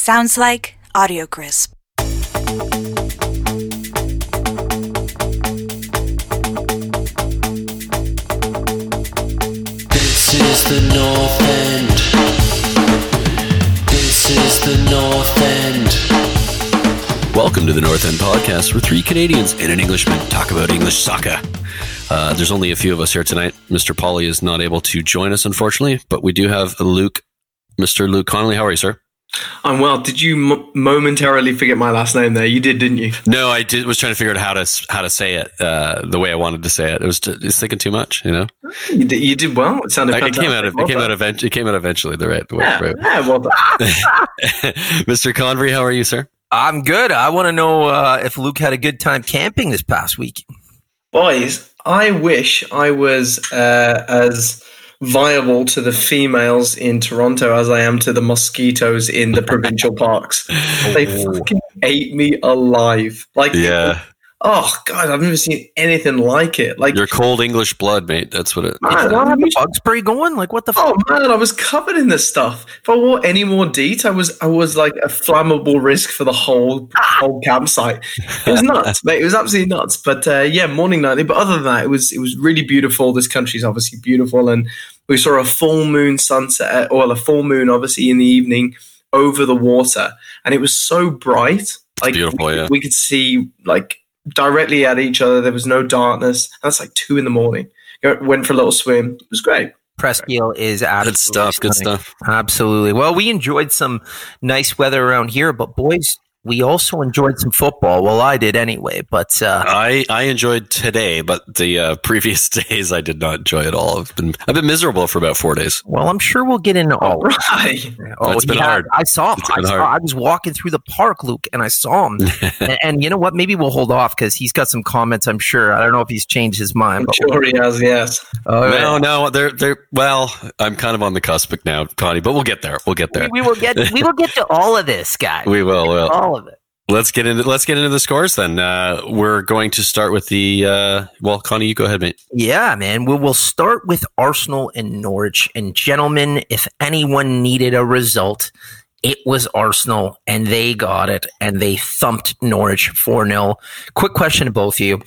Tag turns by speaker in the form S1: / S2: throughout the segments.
S1: Sounds like Audio Crisp.
S2: This is the North End. This is the North End.
S3: Welcome to the North End Podcast, where three Canadians and an Englishman talk about English soccer. Uh, there's only a few of us here tonight. Mr. Polly is not able to join us, unfortunately, but we do have Luke, Mr. Luke Connolly. How are you, sir?
S4: I'm well. Did you m- momentarily forget my last name there? You did, didn't you?
S3: No, I did, was trying to figure out how to how to say it uh, the way I wanted to say it. It was just thinking too much, you know.
S4: You did, you did well. It sounded
S3: I-
S4: fantastic.
S3: it came out. Of,
S4: Well
S3: it came
S4: done.
S3: out. Event, it came out eventually. The right. The way,
S4: Yeah,
S3: right.
S4: yeah, well.
S3: Mr. Convery, how are you, sir?
S5: I'm good. I want to know uh, if Luke had a good time camping this past week.
S4: Boys, I wish I was uh, as viable to the females in Toronto as I am to the mosquitoes in the provincial parks. They oh. fucking ate me alive. Like,
S3: Yeah,
S4: oh god, I've never seen anything like it. Like,
S3: your cold English blood, mate. That's what it.
S4: man,
S5: Not
S4: I
S5: have the bug spray going? Like what the
S4: Oh
S5: fuck?
S4: man, I was covered in this stuff. If I wore any more DEET, I was I was like a flammable risk for the whole whole campsite. It was nuts, mate. It was absolutely nuts. But uh, yeah, morning nightly. But other than that, it was it was really beautiful. This country's obviously beautiful, and we saw a full moon sunset, or a full moon, obviously in the evening over the water, and it was so bright. Like
S3: beautiful,
S4: we,
S3: yeah.
S4: we could see like directly at each other. There was no darkness. That's like two in the morning. Went for a little swim. It was great.
S5: Presqu'île is absolutely
S3: Good stuff. Good stuff.
S5: Absolutely. Well, we enjoyed some nice weather around here, but boys, we also enjoyed some football. Well, I did anyway. But uh,
S3: I, I enjoyed today, but the uh, previous days I did not enjoy at all. I've been I've been miserable for about four days.
S5: well, I'm sure we'll get into all. of it. Oh,
S3: It's been
S5: yeah,
S3: hard.
S5: I saw him. I, saw,
S3: hard.
S5: I was walking through the park, Luke, and I saw him. and, and you know what? Maybe we'll hold off because he's got some comments. I'm sure. I don't know if he's changed his mind.
S4: I'm
S5: But
S4: sure he has, yes.
S5: Oh,
S3: No, no, they're they're well. I'm kind of on the cusp now, Connie, but we'll get there. We'll get there.
S5: we, we will get we will get to all of this, guys.
S3: We will. Well,
S5: all of it.
S3: Let's get into let's get into the scores then. Uh, we're going to start with the uh, well, Connie, you go ahead, mate.
S5: Yeah, man. We will start with Arsenal and Norwich. And gentlemen, if anyone needed a result, it was Arsenal, and they got it, and they thumped Norwich 4 0. Quick question to both of you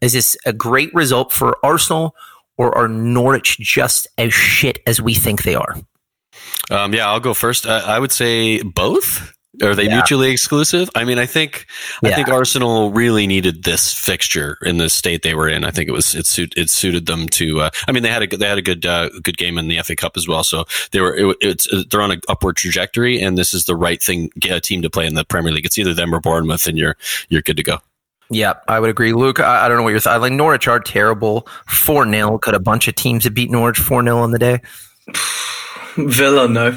S5: Is this a great result for Arsenal, or are Norwich just as shit as we think they are?
S3: Um, yeah, I'll go first. Uh, I would say both. Are they
S5: Yeah.
S3: mutually exclusive? I mean, I think I think Arsenal really needed this fixture in the state they were in. I think it was it suit it suited them to. Uh, I mean, they had a good- they had a good uh, good game in the FA Cup as well. So they were it, it's they're on an upward trajectory, and this is the right thing get a team to play in the Premier League. It's either them or Bournemouth, and you're you're good to go.
S5: Yeah, I would agree. Luke, I, I don't know what you're thoughts. Like Norwich are terrible. Four 0 Could a bunch of teams have beat Norwich four 0 on the day?
S4: Villa, no.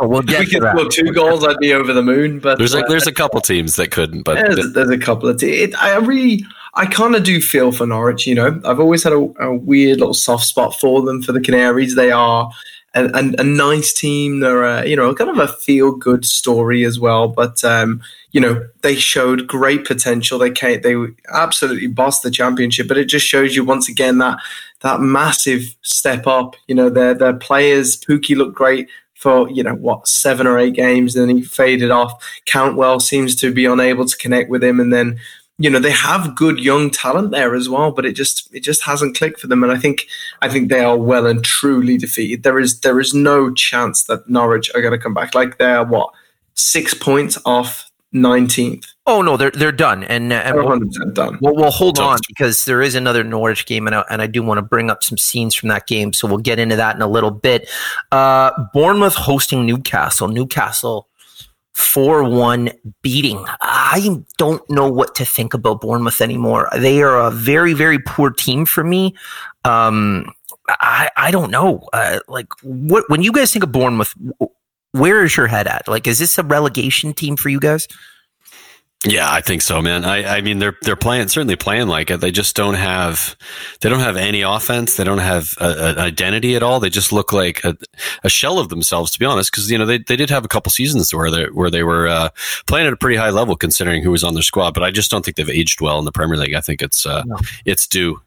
S5: we'll
S4: if
S5: get
S4: we could score two goals, I'd be over the moon. But
S3: There's a,
S4: uh,
S3: there's a couple teams that couldn't, but
S4: there's, there's a couple of teams. I really, I kind of do feel for Norwich. You know, I've always had a, a weird little soft spot for them for the Canaries. They are a, a, a nice team. They're a, you know kind of a feel good story as well. But um, you know, they showed great potential. They came, they absolutely bossed the championship. But it just shows you once again that that massive step up. You know, their their players. Pukki looked great for you know what seven or eight games, and then he faded off. Cantwell seems to be unable to connect with him, and then you know they have good young talent there as well, but it just it just hasn't clicked for them. And I think I think they are well and truly defeated. There is there is no chance that Norwich are going to come back. Like they're what six points off nineteenth.
S5: Oh no, they're they're done, and uh, and
S4: They're
S5: we'll,
S4: 100 percent done.
S5: we'll, we'll hold on because there is another Norwich game, and I, and I do want to bring up some scenes from that game, so we'll get into that in a little bit. Uh, Bournemouth hosting Newcastle. Newcastle. 4 1 beating. I don't know what to think about Bournemouth anymore. They are a very, very poor team for me. Um, I, I don't know. Uh, like, what when you guys think of Bournemouth, where is your head at? Like, is this a relegation team for you guys?
S3: Yeah, I think so, man. I, I mean, they're they're playing certainly playing like it. They just don't have they don't have any offense. They don't have a, an identity at all. They just look like a, a shell of themselves, to be honest. Because you know they, they did have a couple seasons where they where they were uh, playing at a pretty high level considering who was on their squad. But I just don't think they've aged well in the Premier League. I think it's uh,
S5: No.
S3: it's due.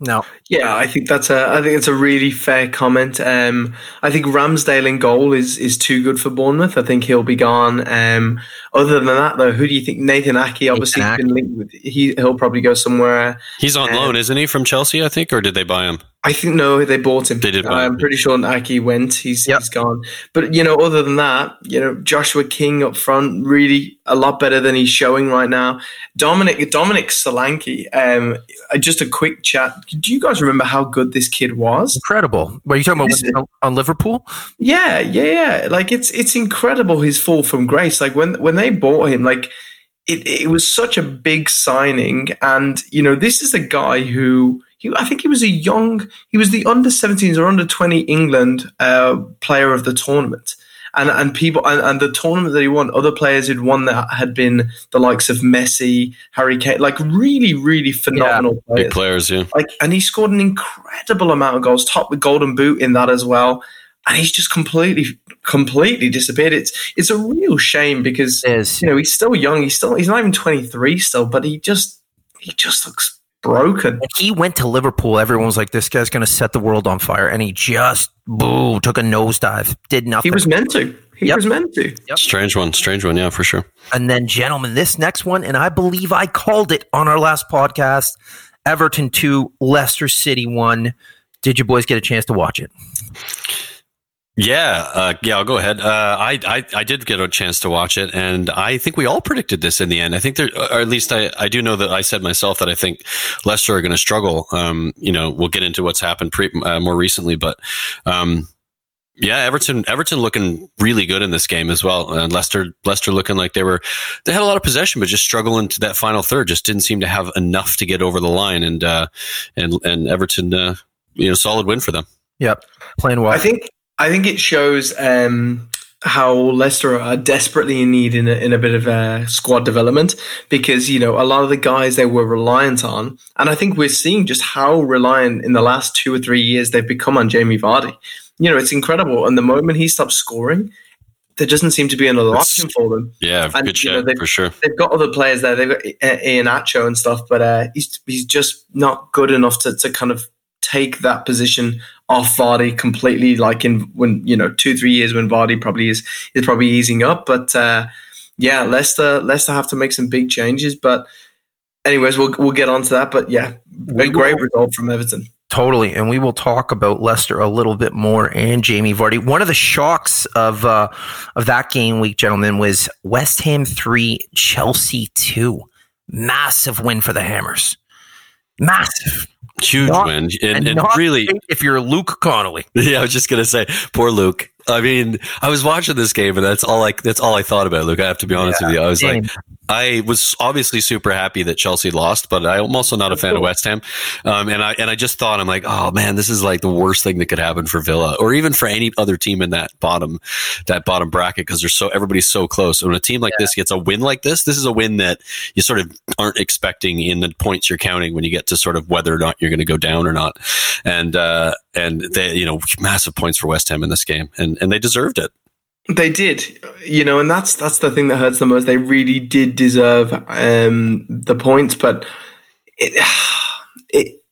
S5: No.
S4: Yeah, I think that's a. I think it's a really fair comment. Um, I think Ramsdale in goal is is too good for Bournemouth. I think he'll be gone. Um, other than that, though, who do you think? Nathan Ake obviously
S5: Ake.
S4: been linked with. He he'll probably go somewhere.
S3: He's on
S4: Um,
S3: loan, isn't he, from Chelsea? I think, or did they buy him?
S4: I think no, they bought him.
S3: They did buy
S4: I'm
S3: him.
S4: pretty sure Ake went. He's
S5: Yep.
S4: he's gone. But you know, other than that, you know, Joshua King up front, really a lot better than he's showing right now. Dominic Dominic Solanke. Um, uh, just a quick chat. Do you guys remember how good this kid was?
S5: Incredible. What are you talking about on Liverpool?
S4: Yeah, yeah, yeah. Like it's it's incredible his fall from grace. Like when when they bought him, like it it was such a big signing, and you know this is a guy who. He, I think he was a young, he was the under 17s or under 20 England uh, player of the tournament. And, and people and, and the tournament that he won, other players who'd won that had been the likes of Messi, Harry Kane, like really, really phenomenal
S3: Big
S4: players.
S3: players, yeah.
S4: like and he scored an incredible amount of goals top with golden boot in that as well. And he's just completely completely disappeared. It's it's a real shame because you know he's still young. He's still he's not even 23 still but he just he just looks broken
S5: When he went to Liverpool, everyone was like, this guy's going to set the world on fire. And he just, boo, took a nosedive, did nothing.
S4: he was meant to he
S5: Yep.
S4: was meant to
S5: Yep.
S3: Strange one, strange one, yeah, for sure.
S5: And then, gentlemen, this next one, and I believe I called it on our last podcast Everton 2, Leicester City 1. Did you boys get a chance to watch it?
S3: Yeah, uh, yeah, I'll go ahead. Uh, I, I, I did get a chance to watch it, and I think we all predicted this in the end. I think there, or at least I, I do know that I said myself that I think Leicester are going to struggle. Um, you know, we'll get into what's happened pre, uh, more recently, but, um, yeah, Everton, Everton looking really good in this game as well. And Leicester, Leicester looking like they were, they had a lot of possession, but just struggling to that final third. Just didn't seem to have enough to get over the line. And, uh, and, and Everton, uh, you know, solid win for them.
S5: Yep. Playing well.
S4: I think I think it shows um, how Leicester are desperately in need in a, in a bit of uh, squad development because you know a lot of the guys they were reliant on, and I think we're seeing just how reliant in the last two or three years they've become on Jamie Vardy. You know, it's incredible. And the moment he stops scoring, there doesn't seem to be another option for them.
S3: Yeah,
S4: And,
S3: good
S4: you know,
S3: for sure.
S4: They've got other players there. They've got Iheanacho and stuff, but uh, he's he's just not good enough to, to kind of take that position off Vardy completely. Like in when you know two three years when Vardy probably is is probably easing up. But uh, yeah, Leicester Leicester have to make some big changes. But anyways, we'll we'll get onto that. But yeah, a great result from Everton.
S5: Totally, and we will talk about Leicester a little bit more and Jamie Vardy. One of the shocks of uh, of that game week, gentlemen, was West Ham three, Chelsea two. Massive win for the Hammers. Massive,
S3: Huge
S5: Not-
S3: win.
S5: and,
S3: And, and really,
S5: if you're Luke Connolly.
S3: yeah, I was just gonna say, poor Luke. I mean, I was watching this game, and that's all I that's all I thought about. Luke, I have to be honest with you. I was like, I was obviously super happy that Chelsea lost, but I'm also not a fan of West Ham. Um, and I and I just thought, I'm like, oh man, this is like the worst thing that could happen for Villa, or even for any other team in that bottom that bottom bracket, because they're so everybody's so close. And when a team like this gets a win like this, this is a win that you sort of aren't expecting in the points you're counting when you get to sort of whether or not you're going to go down or not. And uh, and they, you know, massive points for West Ham in this game, and and they deserved it.
S4: They did, you know, and that's that's the thing that hurts the most. They really did deserve um, the points, but it, it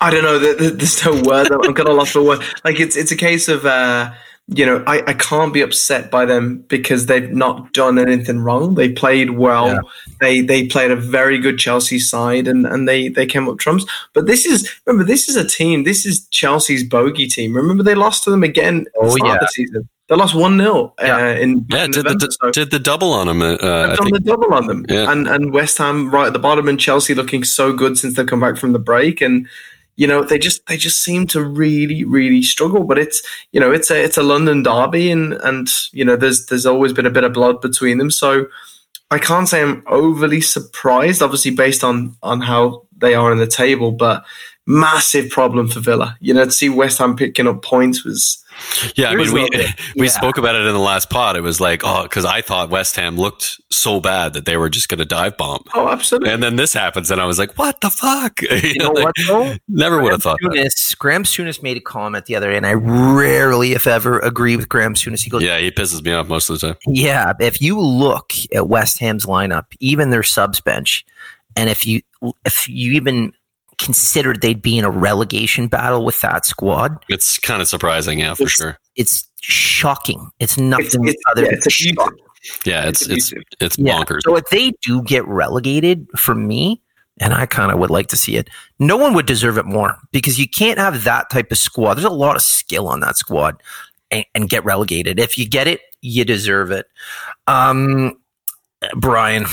S4: I don't know. there- there- There's no word. I'm gonna lost for word. Like it's it's a case of uh, you know I, I can't be upset by them because they've not done anything wrong. They played well.
S5: Yeah.
S4: They they played a very good Chelsea side and, and they they came up trumps. But this is remember this is a team. This is Chelsea's bogey team. Remember they lost to them again.
S5: Oh,
S4: start
S5: yeah.
S4: the season. They lost one 0 uh,
S5: Yeah.
S4: in
S3: Yeah,
S4: in
S3: did the,
S4: so-
S3: did the double on them. Uh,
S4: They've done
S3: think.
S4: the double on them,
S3: Yeah.
S4: and and West Ham right at the bottom, and Chelsea looking so good since they've come back from the break, and you know they just they just seem to really really struggle. But it's you know it's a it's a London derby, and and you know there's there's always been a bit of blood between them, so I can't say I'm overly surprised. Obviously, based on on how they are in the table, but massive problem for Villa. You know to see West Ham picking up points was
S3: Yeah, I mean, we
S4: what-
S3: we
S5: yeah.
S3: spoke about it in the last pod. It was like, oh, because I thought West Ham looked so bad that they were just going to dive bomb,
S4: oh absolutely.
S3: and then this happens, and I was like, what the fuck? You
S5: You know
S3: like,
S5: what though?
S3: Never would have thought that.
S5: Souness, Graham Souness made a comment the other day, and I rarely, if ever, agree with Graham Souness. He goes,
S3: Yeah, he pisses me off most of the time.
S5: Yeah, if you look at West Ham's lineup, even their subs bench, and if you if you even considered they'd be in a relegation battle with that squad.
S3: It's kind of surprising, yeah, for
S5: It's-
S3: sure.
S5: It's shocking. It's nothing
S4: it's,
S5: other
S4: yeah,
S5: than
S4: it's
S5: shocking.
S3: Yeah, it's it's
S4: abusive.
S3: it's
S5: Yeah.
S3: bonkers.
S5: So if they do get relegated for me, and I kind of would like to see it, no one would deserve it more because you can't have that type of squad. There's a lot of skill on that squad and, and get relegated. If you get it, you deserve it. Um, Brian,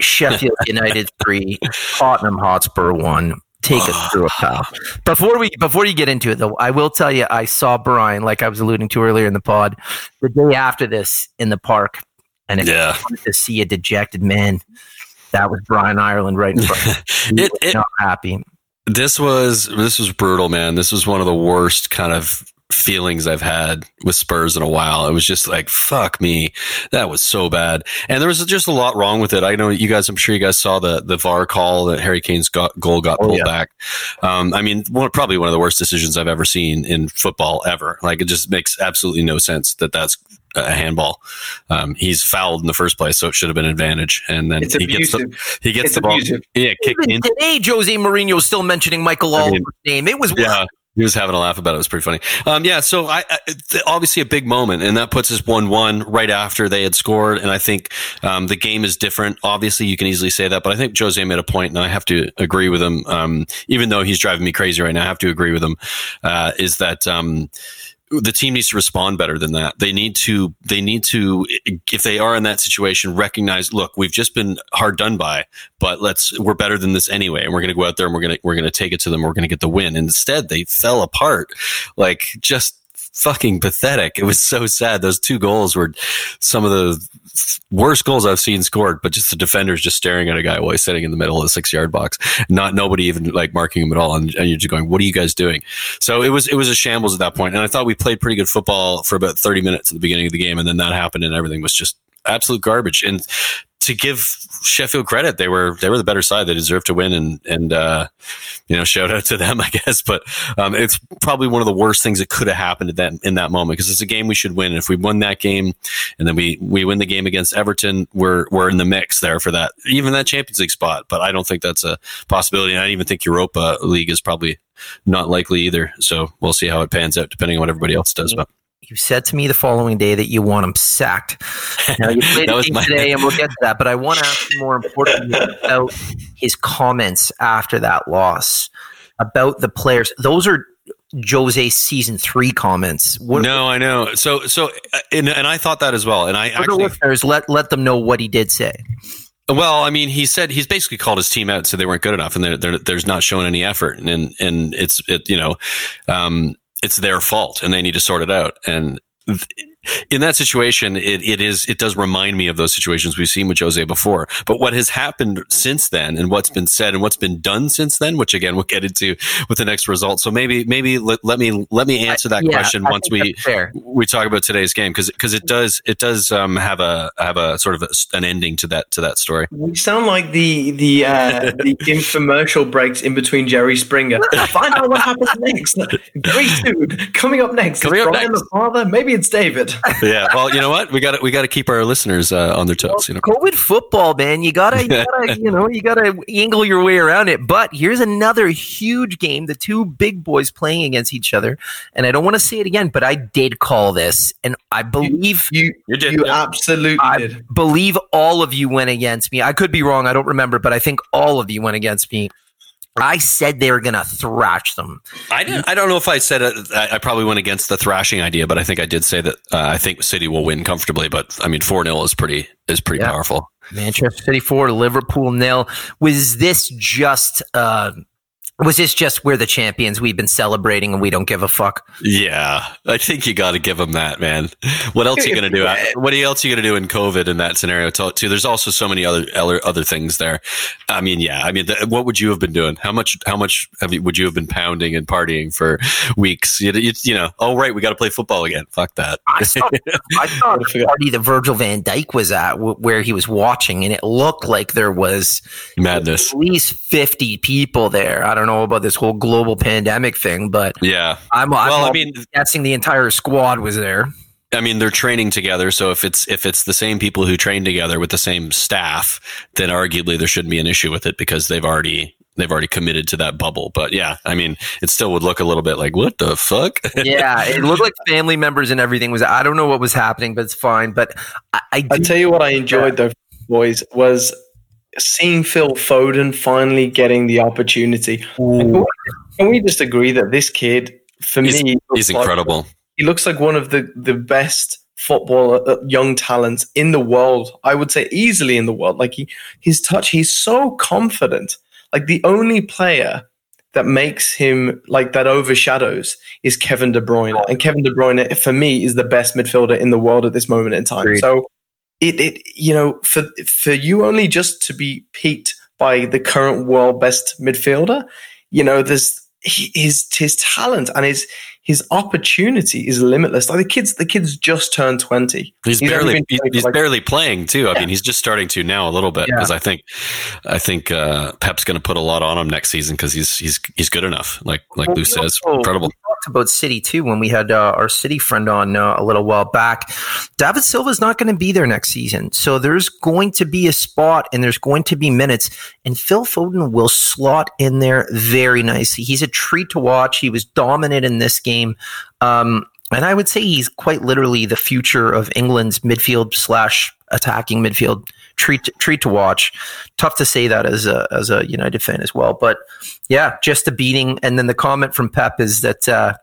S5: Sheffield United three, Tottenham Hotspur one. Take us through it, pal. Before we before you get into it, though, I will tell you I saw Brian, like I was alluding to earlier in the pod, the day after this in the park, and if
S3: Yeah.
S5: you wanted to see a dejected man, that was Brian Ireland right in front. of
S3: It- it-
S5: not happy.
S3: This was this was brutal, man. This was one of the worst kind of feelings I've had with Spurs in a while. It was just like fuck me, that was so bad. And there was just a lot wrong with it. I know you guys. I'm sure you guys saw the the VAR call that Harry Kane's got, goal got
S5: Oh,
S3: pulled
S5: yeah.
S3: back. Um, I mean, one, probably one of the worst decisions I've ever seen in football ever. Like it just makes absolutely no sense that that's a handball. Um, he's fouled in the first place, so it should have been an advantage. And then
S4: It's
S3: he gets the
S4: abusive.
S3: he gets
S4: It's
S3: the ball.
S4: abusive.
S3: Yeah, kicked
S5: Even
S3: in.
S5: today, Jose Mourinho is still mentioning Michael
S3: I
S5: Oliver's
S3: mean,
S5: name. It was
S3: Yeah. He was having a laugh about it. It was pretty funny. Um, yeah. So I, I obviously a big moment and that puts us one, one right after they had scored. And I think, um, the game is different. Obviously you can easily say that, but I think Jose made a point and I have to agree with him. Um, even though he's driving me crazy right now, I have to agree with him, uh, is that, um, the team needs to respond better than that. They need to, they need to, if they are in that situation, recognize, look, we've just been hard done by, but let's, we're better than this anyway. And we're going to go out there and we're going to, we're going to take it to them. We're going to get the win. Instead, they fell apart. Like just fucking pathetic. It was so sad. Those two goals were some of the worst goals I've seen scored, but just the defenders just staring at a guy while he's sitting in the middle of the six yard box, not nobody even like marking him at all. And, and you're just going, what are you guys doing? So it was, it was a shambles at that point. And I thought we played pretty good football for about 30 minutes at the beginning of the game. And then that happened and everything was just absolute garbage. And to give Sheffield credit, they were, they were the better side. They deserved to win. And, and, uh, you know, shout out to them, I guess. But um, it's probably one of the worst things that could have happened at that in that moment because it's a game we should win. And if we won that game, and then we we win the game against Everton, we're we're in the mix there for that even that Champions League spot. But I don't think that's a possibility. And I don't even think Europa League is probably not likely either. So we'll see how it pans out, depending on what everybody else does. But
S5: You said to me the following day that you want him sacked. Now you played
S3: That
S5: the
S3: was
S5: game
S3: my-
S5: today, and we'll get to that. But I want to ask you more importantly about his comments after that loss about the players. Those are Jose's season three comments. What,
S3: no, I know. So so uh, and, and I thought that as well. And I actually
S5: listeners, let let them know what he did say.
S3: Well, I mean, he said he's basically called his team out, and said they weren't good enough, and they're, they're, there's not showing any effort, and and, and it's it you know, um, it's their fault, and they need to sort it out. And th- in that situation, it, it is it does remind me of those situations we've seen with Jose before. But what has happened since then, and what's been said, and what's been done since then, which again we'll get into with the next result. So maybe maybe let, let me let me answer that
S5: Yeah,
S3: question
S5: I
S3: once we we talk about today's game because because it does it does um, have a have a sort of a, an ending to that to that story.
S4: We sound like the the uh, the infomercial breaks in between Jerry Springer. Find out what happens next. Very soon. Coming up next.
S3: Coming up
S4: Brian
S3: next.
S4: the father. Maybe it's David.
S3: yeah. Well, you know what? We got to we got to keep our listeners uh, on their toes. You know.
S5: COVID football, man. You gotta, you gotta, you know, you gotta angle your way around it. But here's another huge game: the two big boys playing against each other. And I don't want to say it again, but I did call this, and I believe,
S4: You
S3: You did,
S4: You
S3: yeah.
S4: absolutely
S5: I
S4: did.
S5: believe all of you went against me. I could be wrong. I don't remember, but I think all of you went against me. I said they were gonna thrash them.
S3: I didn't, I don't know if I said it. I, I probably went against the thrashing idea, but I think I did say that uh, I think City will win comfortably. But I mean, four 0 is pretty is pretty
S5: Yeah.
S3: powerful.
S5: Manchester City four, Liverpool nil. Was this just? Uh, was this just we're the champions? We've been celebrating and we don't give a fuck.
S3: Yeah, I think you got to give them that, man. What else are you gonna do? What else are you gonna do in COVID in that scenario too? too? There's also so many other other, other things there. I mean, yeah. I mean, th- what would you have been doing? How much? How much have you, would you have been pounding and partying for weeks? You, you, you know, oh right, we got to play football again. Fuck that.
S5: I saw, I saw the party that Virgil Van Dijk was at, w- where he was watching, and it looked like there was
S3: Madness.
S5: at least fifty people there. I don't know about this whole global pandemic thing, but
S3: Yeah.
S5: I'm, I'm
S3: Well, I mean,
S5: guessing the entire squad was there.
S3: I mean, they're training together. So if it's if it's the same people who train together with the same staff, then arguably there shouldn't be an issue with it because they've already they've already committed to that bubble. But yeah, I mean, it still would look a little bit like what the fuck.
S5: yeah, it looked like family members and everything was. I don't know what was happening, but it's fine. But I, I,
S4: I tell you what, I enjoyed though, boys, was seeing Phil Foden finally getting the opportunity. Can we just agree that this kid, for
S3: he's,
S4: me,
S3: he's
S4: looks like-
S3: incredible.
S4: he looks like one of the the best football uh, young talents in the world. I would say easily in the world. Like he, his touch, he's so confident. Like the only player that makes him like that overshadows is Kevin De Bruyne, and Kevin De Bruyne for me is the best midfielder in the world at this moment in time.
S5: Agreed.
S4: So it, it you know for for you only just to be peaked by the current world best midfielder, you know there's he- his his talent and his his opportunity is limitless. Like the kids, the kids just turned twenty.
S3: He's,
S4: He's
S3: barely he's,
S4: playing
S3: he's
S4: like-
S3: barely playing too. I mean, he's just starting to now a little bit
S5: Yeah.
S3: because I think I think uh, Pep's going to put a lot on him next season because he's he's he's good enough. Like like
S5: Well,
S3: Lou says,
S5: also-
S3: incredible.
S5: Talked about City too when we had uh, our City friend on uh, a little while back. David Silva is not going to be there next season, so there's going to be a spot and there's going to be minutes, and Phil Foden will slot in there very nicely. He's a treat to watch. He was dominant in this game. Um, and I would say he's quite literally the future of England's midfield slash attacking midfield. Treat treat to watch. Tough to say that as a as a United fan as well, but yeah, just a beating. And then the comment from Pep is that uh,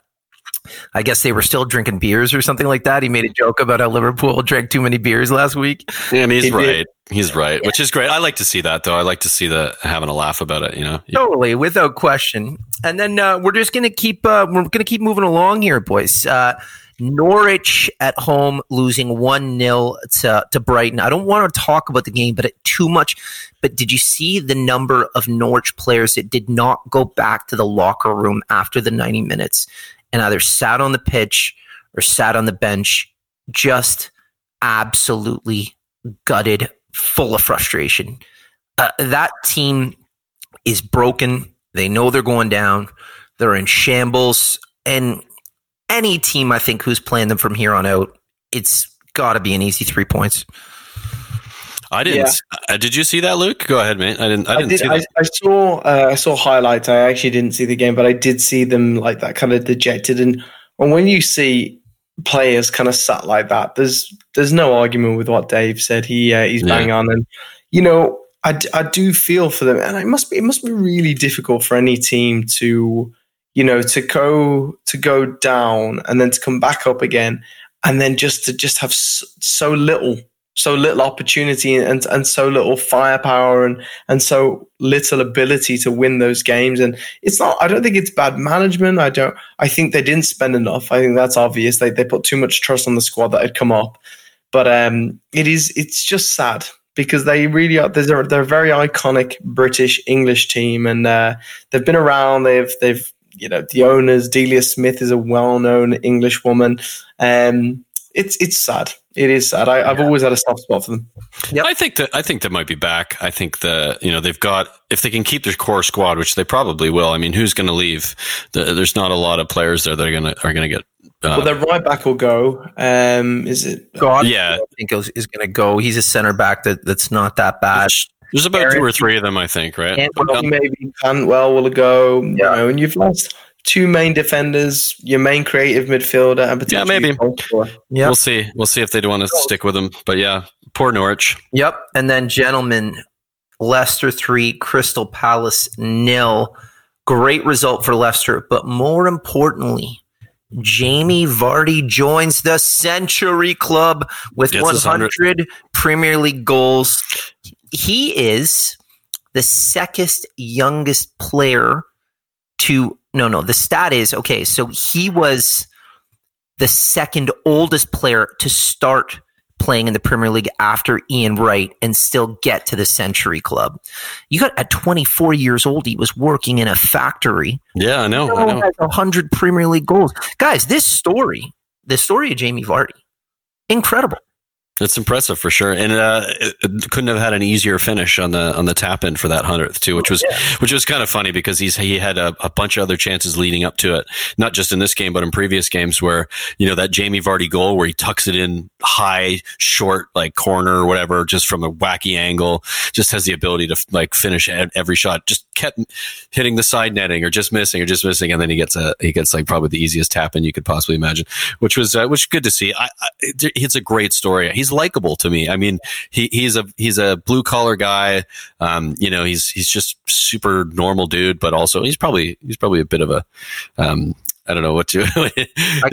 S5: I guess they were still drinking beers or something like that. He made a joke about how Liverpool drank too many beers last week.
S3: Yeah, and he's
S4: He did.
S3: right. He's right, which is great. I like to see that though. I like to see the having a laugh about it. You know,
S5: Totally, without question. And then uh, we're just gonna keep uh, we're gonna keep moving along here, boys. Uh, Norwich at home losing one 0 to to Brighton. I don't want to talk about the game, but it, too much. But did you see the number of Norwich players that did not go back to the locker room after the ninety minutes and either sat on the pitch or sat on the bench, just absolutely gutted, full of frustration. Uh, that team is broken. They know they're going down. They're in shambles. And any team, I think, who's playing them from here on out, it's got to be an easy three points.
S3: I didn't. Uh, did you see that, Luke? Go ahead, man. I didn't. I
S4: I,
S3: didn't
S4: did,
S3: see
S4: I,
S3: that.
S4: I saw uh, I saw highlights. I actually didn't see the game, but I did see them like that kind of dejected. And and when you see players kind of sat like that, there's there's no argument with what Dave said. He uh, he's
S3: Yeah.
S4: bang on, and you know I, I do feel for them, and it must be it must be really difficult for any team to you know to go to go down and then to come back up again, and then just to just have so, little so little opportunity and and so little firepower and and so little ability to win those games. And it's not i don't think it's bad management. I don't i think they didn't spend enough. I think that's obvious. They, they put too much trust on the squad that had come up. But um it is it's just sad because they really are they're, they're a very iconic british english team and uh, they've been around. They've they've you know the owners delia smith is a well-known english woman um it's it's sad it is sad I, i've always had a soft spot for them
S5: Yep.
S3: I think that I think that might be back. I think the you know they've got if they can keep their core squad, which they probably will. I mean, who's going to leave? The, there's not a lot of players there that are going to are going to get. Uh,
S4: well, their right back will go. Um, is it?
S5: God,
S3: Yeah.
S5: I think is, is going to go. He's a center back that, that's not that bad.
S3: There's about
S5: Aaron-
S3: two or three of them, I think. Right?
S5: And-
S3: Um,
S4: Maybe Cantwell will go. You
S5: Yeah.
S4: know, and you've lost two main defenders, your main creative midfielder, and potentially
S3: maybe.
S4: your.
S5: Yep.
S3: We'll see. We'll see if they want to stick with them. But yeah, poor Norwich.
S5: Yep. And then, gentlemen, Leicester 3, Crystal Palace nil. Great result for Leicester. But more importantly, Jamie Vardy joins the Century Club with
S3: Gets
S5: 100 Premier League goals. He is the second youngest player to. No, no. The stat is okay. So he was the second oldest player to start playing in the Premier League after Ian Wright and still get to the Century Club. You got at 24 years old, he was working in a factory.
S3: Yeah, I know. I know.
S5: 100 Premier League goals. Guys, this story, the story of Jamie Vardy, incredible.
S3: It's impressive for sure, and uh, couldn't have had an easier finish on the on the tap in for that hundredth too, which was which was kind of funny because he's he had a, a bunch of other chances leading up to it, not just in this game but in previous games where you know that Jamie Vardy goal where he tucks it in high, short, like corner or whatever, just from a wacky angle, just has the ability to like finish every shot. Just kept hitting the side netting or just missing or just missing, and then he gets a he gets like probably the easiest tap in you could possibly imagine, which was uh, which good to see. I, I, it's a great story. He's likable to me. I mean, he he's a he's a blue collar guy. Um, you know, he's he's just super normal dude, but also he's probably he's probably a bit of a um, I don't know what to
S5: I
S3: you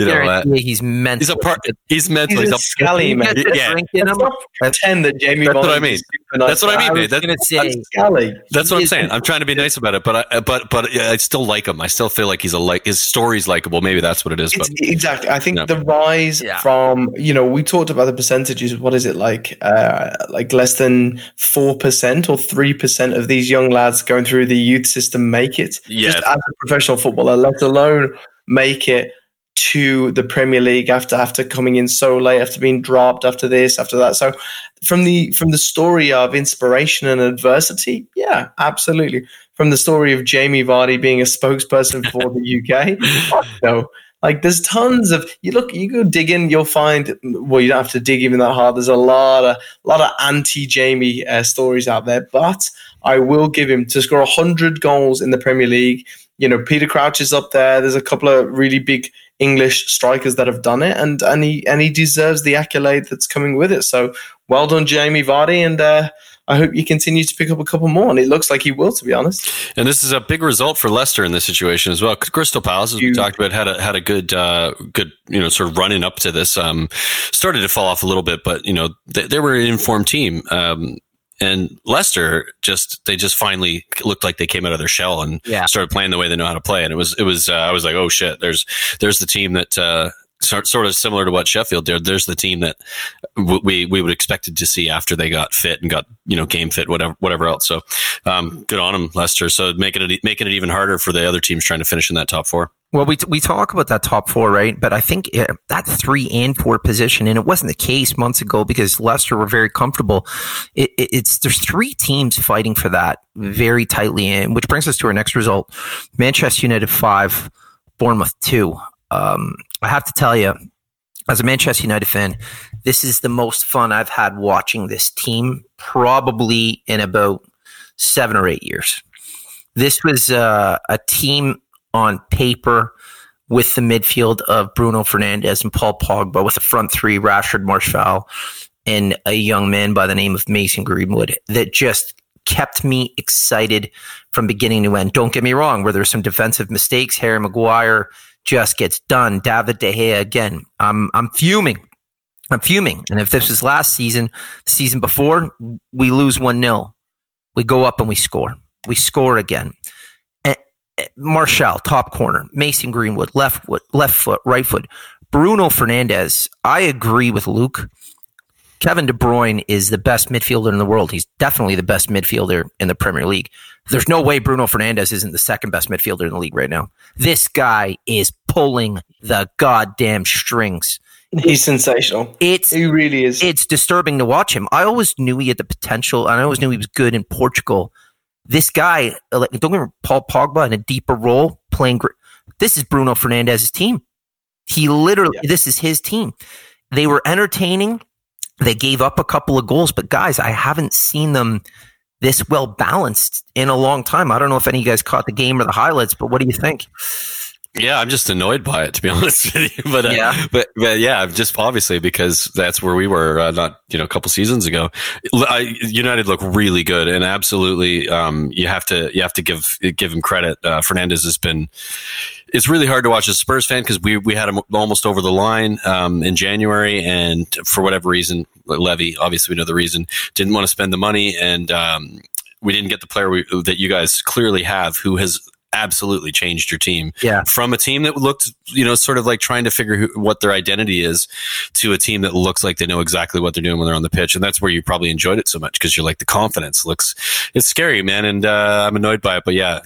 S3: know. Uh,
S5: guarantee you he's mental.
S3: he's a part. He's mental.
S4: He's
S3: He's,
S4: a
S3: a,
S4: scally man.
S5: He gets
S3: Yeah.
S5: drink in
S4: Let's
S5: him.
S4: not pretend that Jamie
S3: That's what I mean.
S4: is super nice.
S3: That's what I mean,
S4: was
S3: mate. That-
S5: gonna say
S4: a scally.
S3: That's what
S5: He
S3: I'm saying. I'm trying to be nice about it, but I, but but yeah, I still like him. I still feel like he's a like his story's likable. Maybe that's what it is. But
S4: exactly. I think
S3: No.
S4: the rise
S5: Yeah.
S4: from you know we talked about the percentages. What is it like? Uh, like less than four percent or three percent of these young lads going through the youth system make it.
S3: Yeah.
S4: Just as a professional footballer, let alone make it to the Premier League after after coming in so late, after being dropped, after this, after that. So from the from the story of inspiration and adversity, yeah, absolutely. From the story of Jamie Vardy being a spokesperson for the UK, no. Like there's tons of you look you go dig in you'll find well you don't have to dig even that hard there's a lot of lot of anti Jamie uh, stories out there but I will give him to score 100 goals in the Premier League you know Peter Crouch is up there there's a couple of really big English strikers that have done it and and he and he deserves the accolade that's coming with it so well done Jamie Vardy and uh, I hope you continue to pick up a couple more and it looks like he will to be honest
S3: and this is a big result for Leicester in this situation as well. Crystal Palace, as we talked about, had a had a good uh, good you know sort of running up to this. Um, started to fall off a little bit, but you know they, they were an informed team. Um, and Leicester just they just finally looked like they came out of their shell and
S5: Yeah.
S3: started playing the way they know how to play. And it was it was uh, I was like, oh shit, there's there's the team that uh, sort sort of similar to what Sheffield did. There's the team that w- we we would expected to see after they got fit and got you know game fit, whatever whatever else. So um, good on them, Leicester. So making it making it even harder for the other teams trying to finish in that top four.
S5: Well, we we talk about that top four, right? But I think that three and four position, and it wasn't the case months ago because Leicester were very comfortable. It, it, it's there's three teams fighting for that very tightly, and which brings us to our next result: Manchester United five, Bournemouth two. Um, I have to tell you, as a Manchester United fan, this is the most fun I've had watching this team probably in about seven or eight years. This was uh, a team on paper with the midfield of Bruno Fernandes and Paul Pogba, with a front three, Rashford Martial, and a young man by the name of Mason Greenwood that just kept me excited from beginning to end. Don't get me wrong, where there's some defensive mistakes, Harry Maguire just gets done. David De Gea again. I'm I'm fuming. I'm fuming. And if this was last season, the season before, we lose 1 0. We go up and we score. We score again. Martial, top corner. Mason Greenwood, left foot, left foot, right foot. Bruno Fernandes. I agree with Luke. Kevin De Bruyne is the best midfielder in the world. He's definitely the best midfielder in the Premier League. There's no way Bruno Fernandes isn't the second best midfielder in the league right now. This guy is pulling the goddamn strings.
S4: he's sensational
S5: It's
S4: he really is
S5: it's disturbing to watch him. I always knew he had the potential, and I always knew he was good in Portugal. This guy, like, don't get me wrong, Paul Pogba in a deeper role, playing. Gr- this is Bruno Fernandes's team. He literally, this is his team. They were entertaining. They gave up a couple of goals, but guys, I haven't seen them this well balanced in a long time. I don't know if any of you guys caught the game or the highlights, but what do you think?
S3: Yeah, I'm just annoyed by it to be honest with you. But uh,
S5: Yeah.
S3: but but yeah, just obviously because that's where we were uh, not you know a couple seasons ago. I, United look really good and absolutely um, you have to you have to give give him credit. Uh, Fernandes has been. It's really hard to watch as a Spurs fan because we we had him almost over the line um, in January, and for whatever reason, Levy obviously we know the reason didn't want to spend the money, and um, we didn't get the player we, that you guys clearly have, who has absolutely changed your team
S5: Yeah.
S3: from a team that looked, you know, sort of like trying to figure who, what their identity is to a team that looks like they know exactly what they're doing when they're on the pitch. And that's where you probably enjoyed it so much because you're like, the confidence looks, it's scary, man. And uh, I'm annoyed by it. But yeah,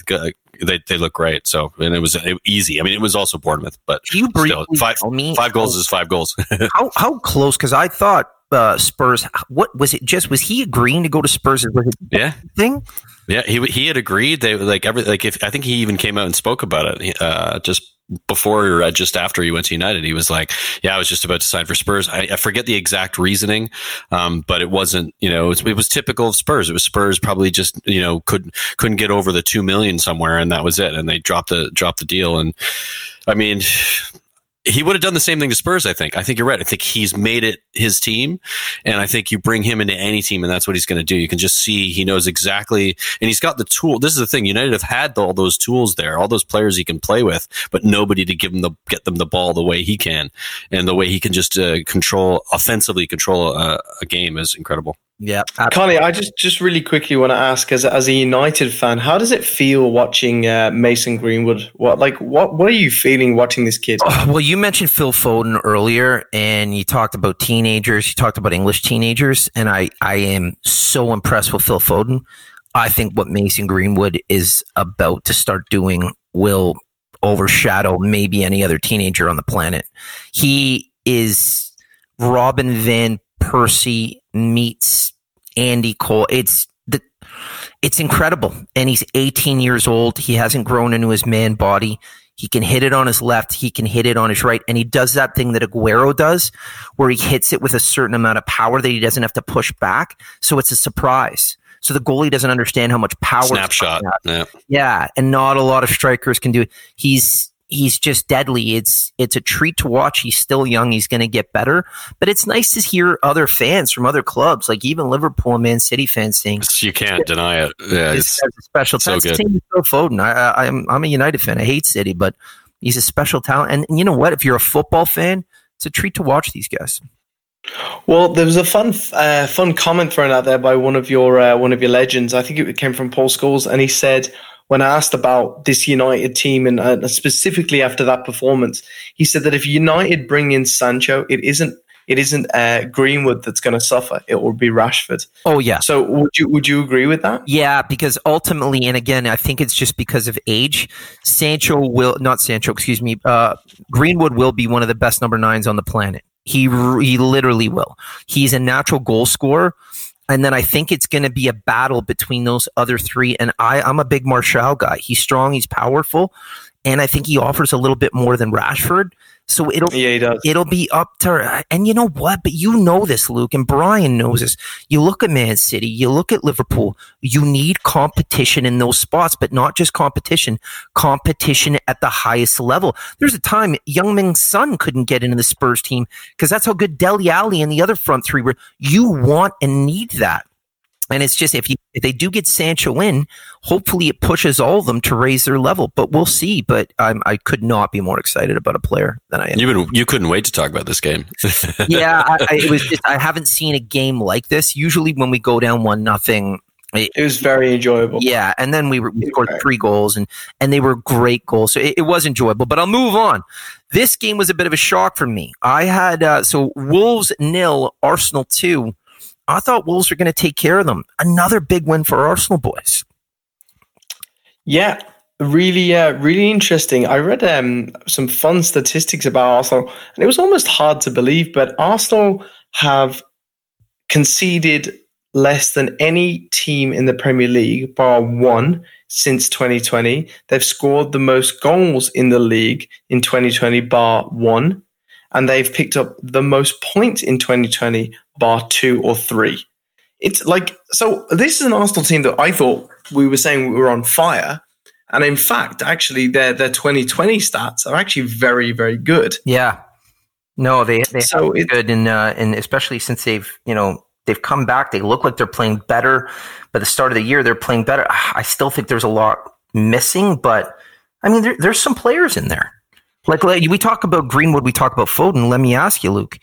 S3: they, they look great. So, and it was easy. I mean, it was also Bournemouth, but
S5: Can you
S3: still, five,
S5: me
S3: five goals is five goals.
S5: how how close? Because I thought uh, Spurs. What was it? Just was he agreeing to go to Spurs? Was it
S3: Yeah.
S5: thing?
S3: Yeah, he he had agreed. They like every like if I think he even came out and spoke about it uh, just before or uh, just after he went to United. He was like, "Yeah, I was just about to sign for Spurs." I, I forget the exact reasoning, um, but it wasn't. You know, it was, it was typical of Spurs. It was Spurs probably just you know couldn't couldn't get over the two million somewhere, and that was it. And they dropped the dropped the deal. And I mean. He would have done the same thing to Spurs, I think. I think you're right. I think he's made it his team. And I think you bring him into any team, and that's what he's going to do. You can just see he knows exactly, and he's got the tool. This is the thing. United have had all those tools there, all those players he can play with, but nobody to give him the get them the ball the way he can, and the way he can just uh, control offensively control a, a game is incredible.
S5: Yeah,
S4: Carly, I just just really quickly want to ask, as a, as a United fan, how does it feel watching uh, Mason Greenwood? What like what what are you feeling watching this kid?
S5: Oh, well, you mentioned Phil Foden earlier, and you talked about teenagers. You talked about English teenagers, and I, I am so impressed with Phil Foden. I think what Mason Greenwood is about to start doing will overshadow maybe any other teenager on the planet. He is Robin Van Persie meets Andy Cole. It's the it's incredible. And he's 18 years old. He hasn't grown into his man body. He can hit it on his left. He can hit it on his right. And he does that thing that Aguero does, where he hits it with a certain amount of power that he doesn't have to push back. So it's a surprise. So the goalie doesn't understand how much power.
S3: Snapshot. Yeah.
S5: Yeah, and not a lot of strikers can do it. He's he's just deadly. It's it's a treat to watch. He's still young. He's going to get better. But it's nice to hear other fans from other clubs, like even Liverpool and Man City fans, saying
S3: You can't deny it. Yeah,
S5: this
S3: it's,
S5: a special
S3: so
S5: talent.
S3: good.
S5: Same with Phil Foden. I, I, I'm I'm a United fan. I hate City, but he's a special talent. And, and you know what? If you're a football fan, it's a treat to watch these guys.
S4: Well, there was a fun uh, fun comment thrown out there by one of your uh, one of your legends. I think it came from Paul Scholes, and he said when asked about this United team and uh, specifically after that performance, he said that if United bring in Sancho, it isn't it isn't uh, Greenwood that's going to suffer; it will be Rashford.
S5: Oh yeah.
S4: So, would you would you agree with that?
S5: Yeah, because ultimately, and again, I think it's just because of age. Sancho will not Sancho, excuse me. Uh, Greenwood will be one of the best number nines on the planet. He he literally will. He's a natural goal scorer, and then I think it's going to be a battle between those other three. And I I'm a big Martial guy. He's strong. He's powerful, and I think he offers a little bit more than Rashford. So it'll
S4: Yeah, he does.
S5: it'll be up to and you know what? But you know this luke and brian knows this. You look at man city you look at liverpool you need competition in those spots but not just competition competition at the highest level. There's a time young ming's son couldn't get into the spurs team because that's how good Dele Alli and the other front three were. You want and need that and it's just if you if they do get Sancho in, hopefully it pushes all of them to raise their level. But we'll see. But I'm, I could not be more excited about a player than I am.
S3: you been you couldn't wait to talk about this game.
S5: yeah, I, I, it was just I haven't seen a game like this. Usually when we go down one nothing,
S4: It was very enjoyable.
S5: yeah, and then we, were, we scored three goals and and they were great goals. So it, it was enjoyable. But I'll move on. This game was a bit of a shock for me. I had uh, so Wolves nil, Arsenal two. I thought Wolves were going to take care of them. Another big win for Arsenal boys.
S4: Yeah, really, uh, really interesting. I read um, some fun statistics about Arsenal, and it was almost hard to believe, but Arsenal have conceded less than any team in the Premier League, bar one, since 2020. They've scored the most goals in the league in 2020, bar one, and they've picked up the most points in 2020, bar two or three. It's like so. This is an Arsenal team that I thought we were saying we were on fire, and in fact, actually, their their 2020 stats are actually very, very good.
S5: Yeah. No, they they
S4: So it-
S5: good and uh, and especially since they've you know they've come back. They look like they're playing better. By the start of the year, they're playing better. I still think there's a lot missing, but I mean, there, there's some players in there. Like, like we talk about Greenwood, we talk about Foden. Let me ask you, Luke.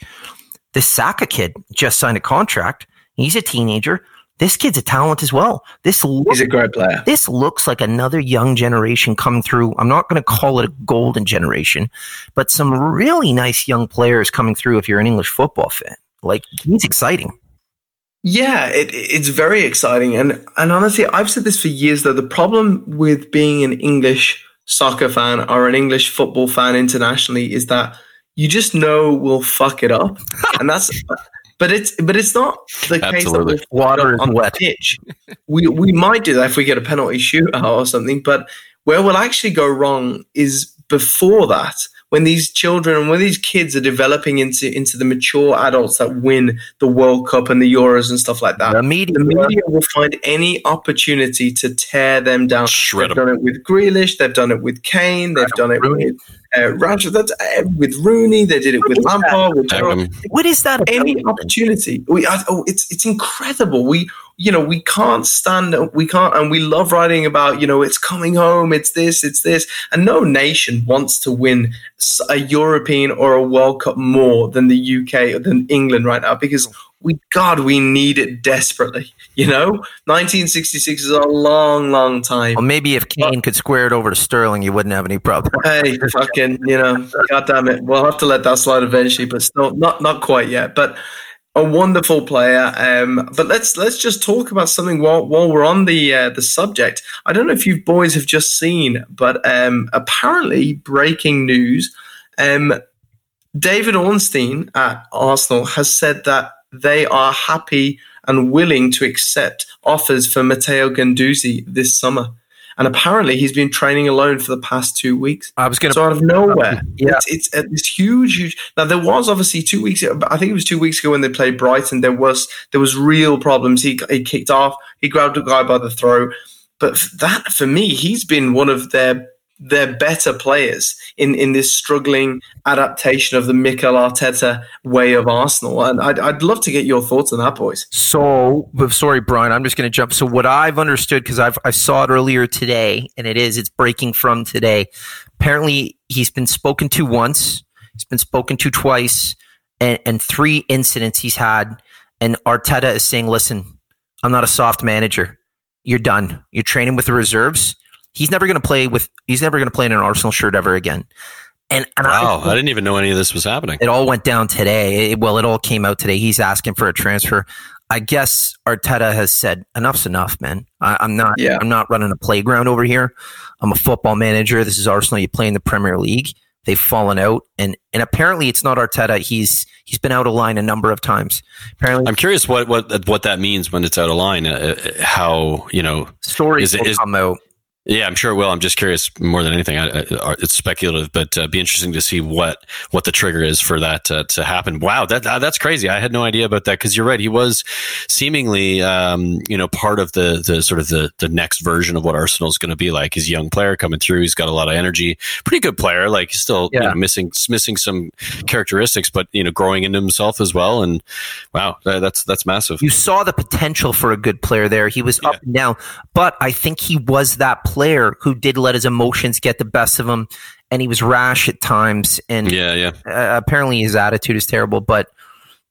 S5: This Saka kid just signed a contract. He's a teenager. This kid's a talent as well. This looks
S4: He's a great player.
S5: this looks like another young generation coming through. I'm not going to call it a golden generation, but some really nice young players coming through if you're an English football fan. Like, he's exciting.
S4: Yeah, it, it's very exciting, and and honestly, I've said this for years. Though the problem with being an English soccer fan or an English football fan internationally is that you just know we'll fuck it up, and that's but it's but it's not the case that we'll
S5: Water
S4: on the
S5: wet.
S4: pitch. we we might do that if we get a penalty shootout or something, but where we'll actually go wrong is before that when these children and when these kids are developing into into the mature adults that win the World Cup and the Euros and stuff like that.
S5: The media,
S4: The media will find any opportunity to tear them down.
S3: Shred
S4: They've
S3: 'em.
S4: done it with Grealish. They've done it with Kane. They've done it with uh, Rashford. That's uh, with Rooney. They did it with
S5: is?
S4: Lampard. With Gerrard
S5: what is that?
S4: any opportunity. We, I, oh, it's it's incredible. We, you know, we can't stand. We can't, and we love writing about. You know, it's coming home. It's this. It's this. And no nation wants to win a European or a World Cup more than the UK or than England right now because we, God, we need it desperately. You know, 1966 is a long, long time.
S5: Well, maybe if Kane could square it over to Sterling, you wouldn't have any problem.
S4: Hey, fucking, you know, God damn it. We'll have to let that slide eventually, but still not not quite yet. But a wonderful player. Um, but let's let's just talk about something while while we're on the uh, the subject. I don't know if you boys have just seen, but um, apparently breaking news. Um, David Ornstein at Arsenal has said that they are happy and willing to accept offers for Matteo Guendouzi this summer. And apparently, he's been training alone for the past two weeks.
S5: I was going to.
S4: So out of nowhere,
S5: Yeah.
S4: it's, it's this huge, huge. Now there was obviously two weeks. I think it was two weeks ago when they played Brighton. There was there was real problems. He he kicked off. He grabbed a guy by the throat. But that for me, he's been one of their their better players in in this struggling adaptation of the Mikel Arteta way of Arsenal. And I'd I'd love to get your thoughts on that, boys.
S5: So, sorry, Brian, I'm just going to jump. So, what I've understood because I saw it earlier today, and it is it's breaking from today. Apparently, he's been spoken to once, he's been spoken to twice, and and three incidents he's had. And Arteta is saying, "Listen, I'm not a soft manager. You're done. You're training with the reserves. He's never going to play with. He's never going to play in an Arsenal shirt ever again." And and I-
S3: Wow, I didn't even know any of this was happening.
S5: it all went down today. It- well, it all came out today. He's asking for a transfer. I guess Arteta has said enough's enough, man. I, I'm not.
S4: Yeah.
S5: I'm not running a playground over here. I'm a football manager. This is Arsenal. You play in the Premier League. They've fallen out, and and apparently it's not Arteta. He's he's been out of line a number of times. Apparently,
S3: I'm curious what what what that means when it's out of line. Uh, uh, how you know?
S5: stories
S3: is it-
S5: will
S3: is-
S5: come out.
S3: Yeah, I'm sure it will. I'm just curious more than anything. I, I, it's speculative, but uh, be interesting to see what what the trigger is for that uh, to happen. Wow, that uh, that's crazy. I had no idea about that because you're right. He was seemingly, um, you know, part of the the sort of the the next version of what Arsenal is going to be like. He's a young player coming through. He's got a lot of energy. Pretty good player. Like he's still you know, missing missing some characteristics, but you know, growing into himself as well. And wow, that, that's that's massive.
S5: You saw the potential for a good player there. He was up and down, but I think he was that player who did let his emotions get the best of him, and he was rash at times. And
S3: Yeah, yeah.
S5: uh, apparently his attitude is terrible. But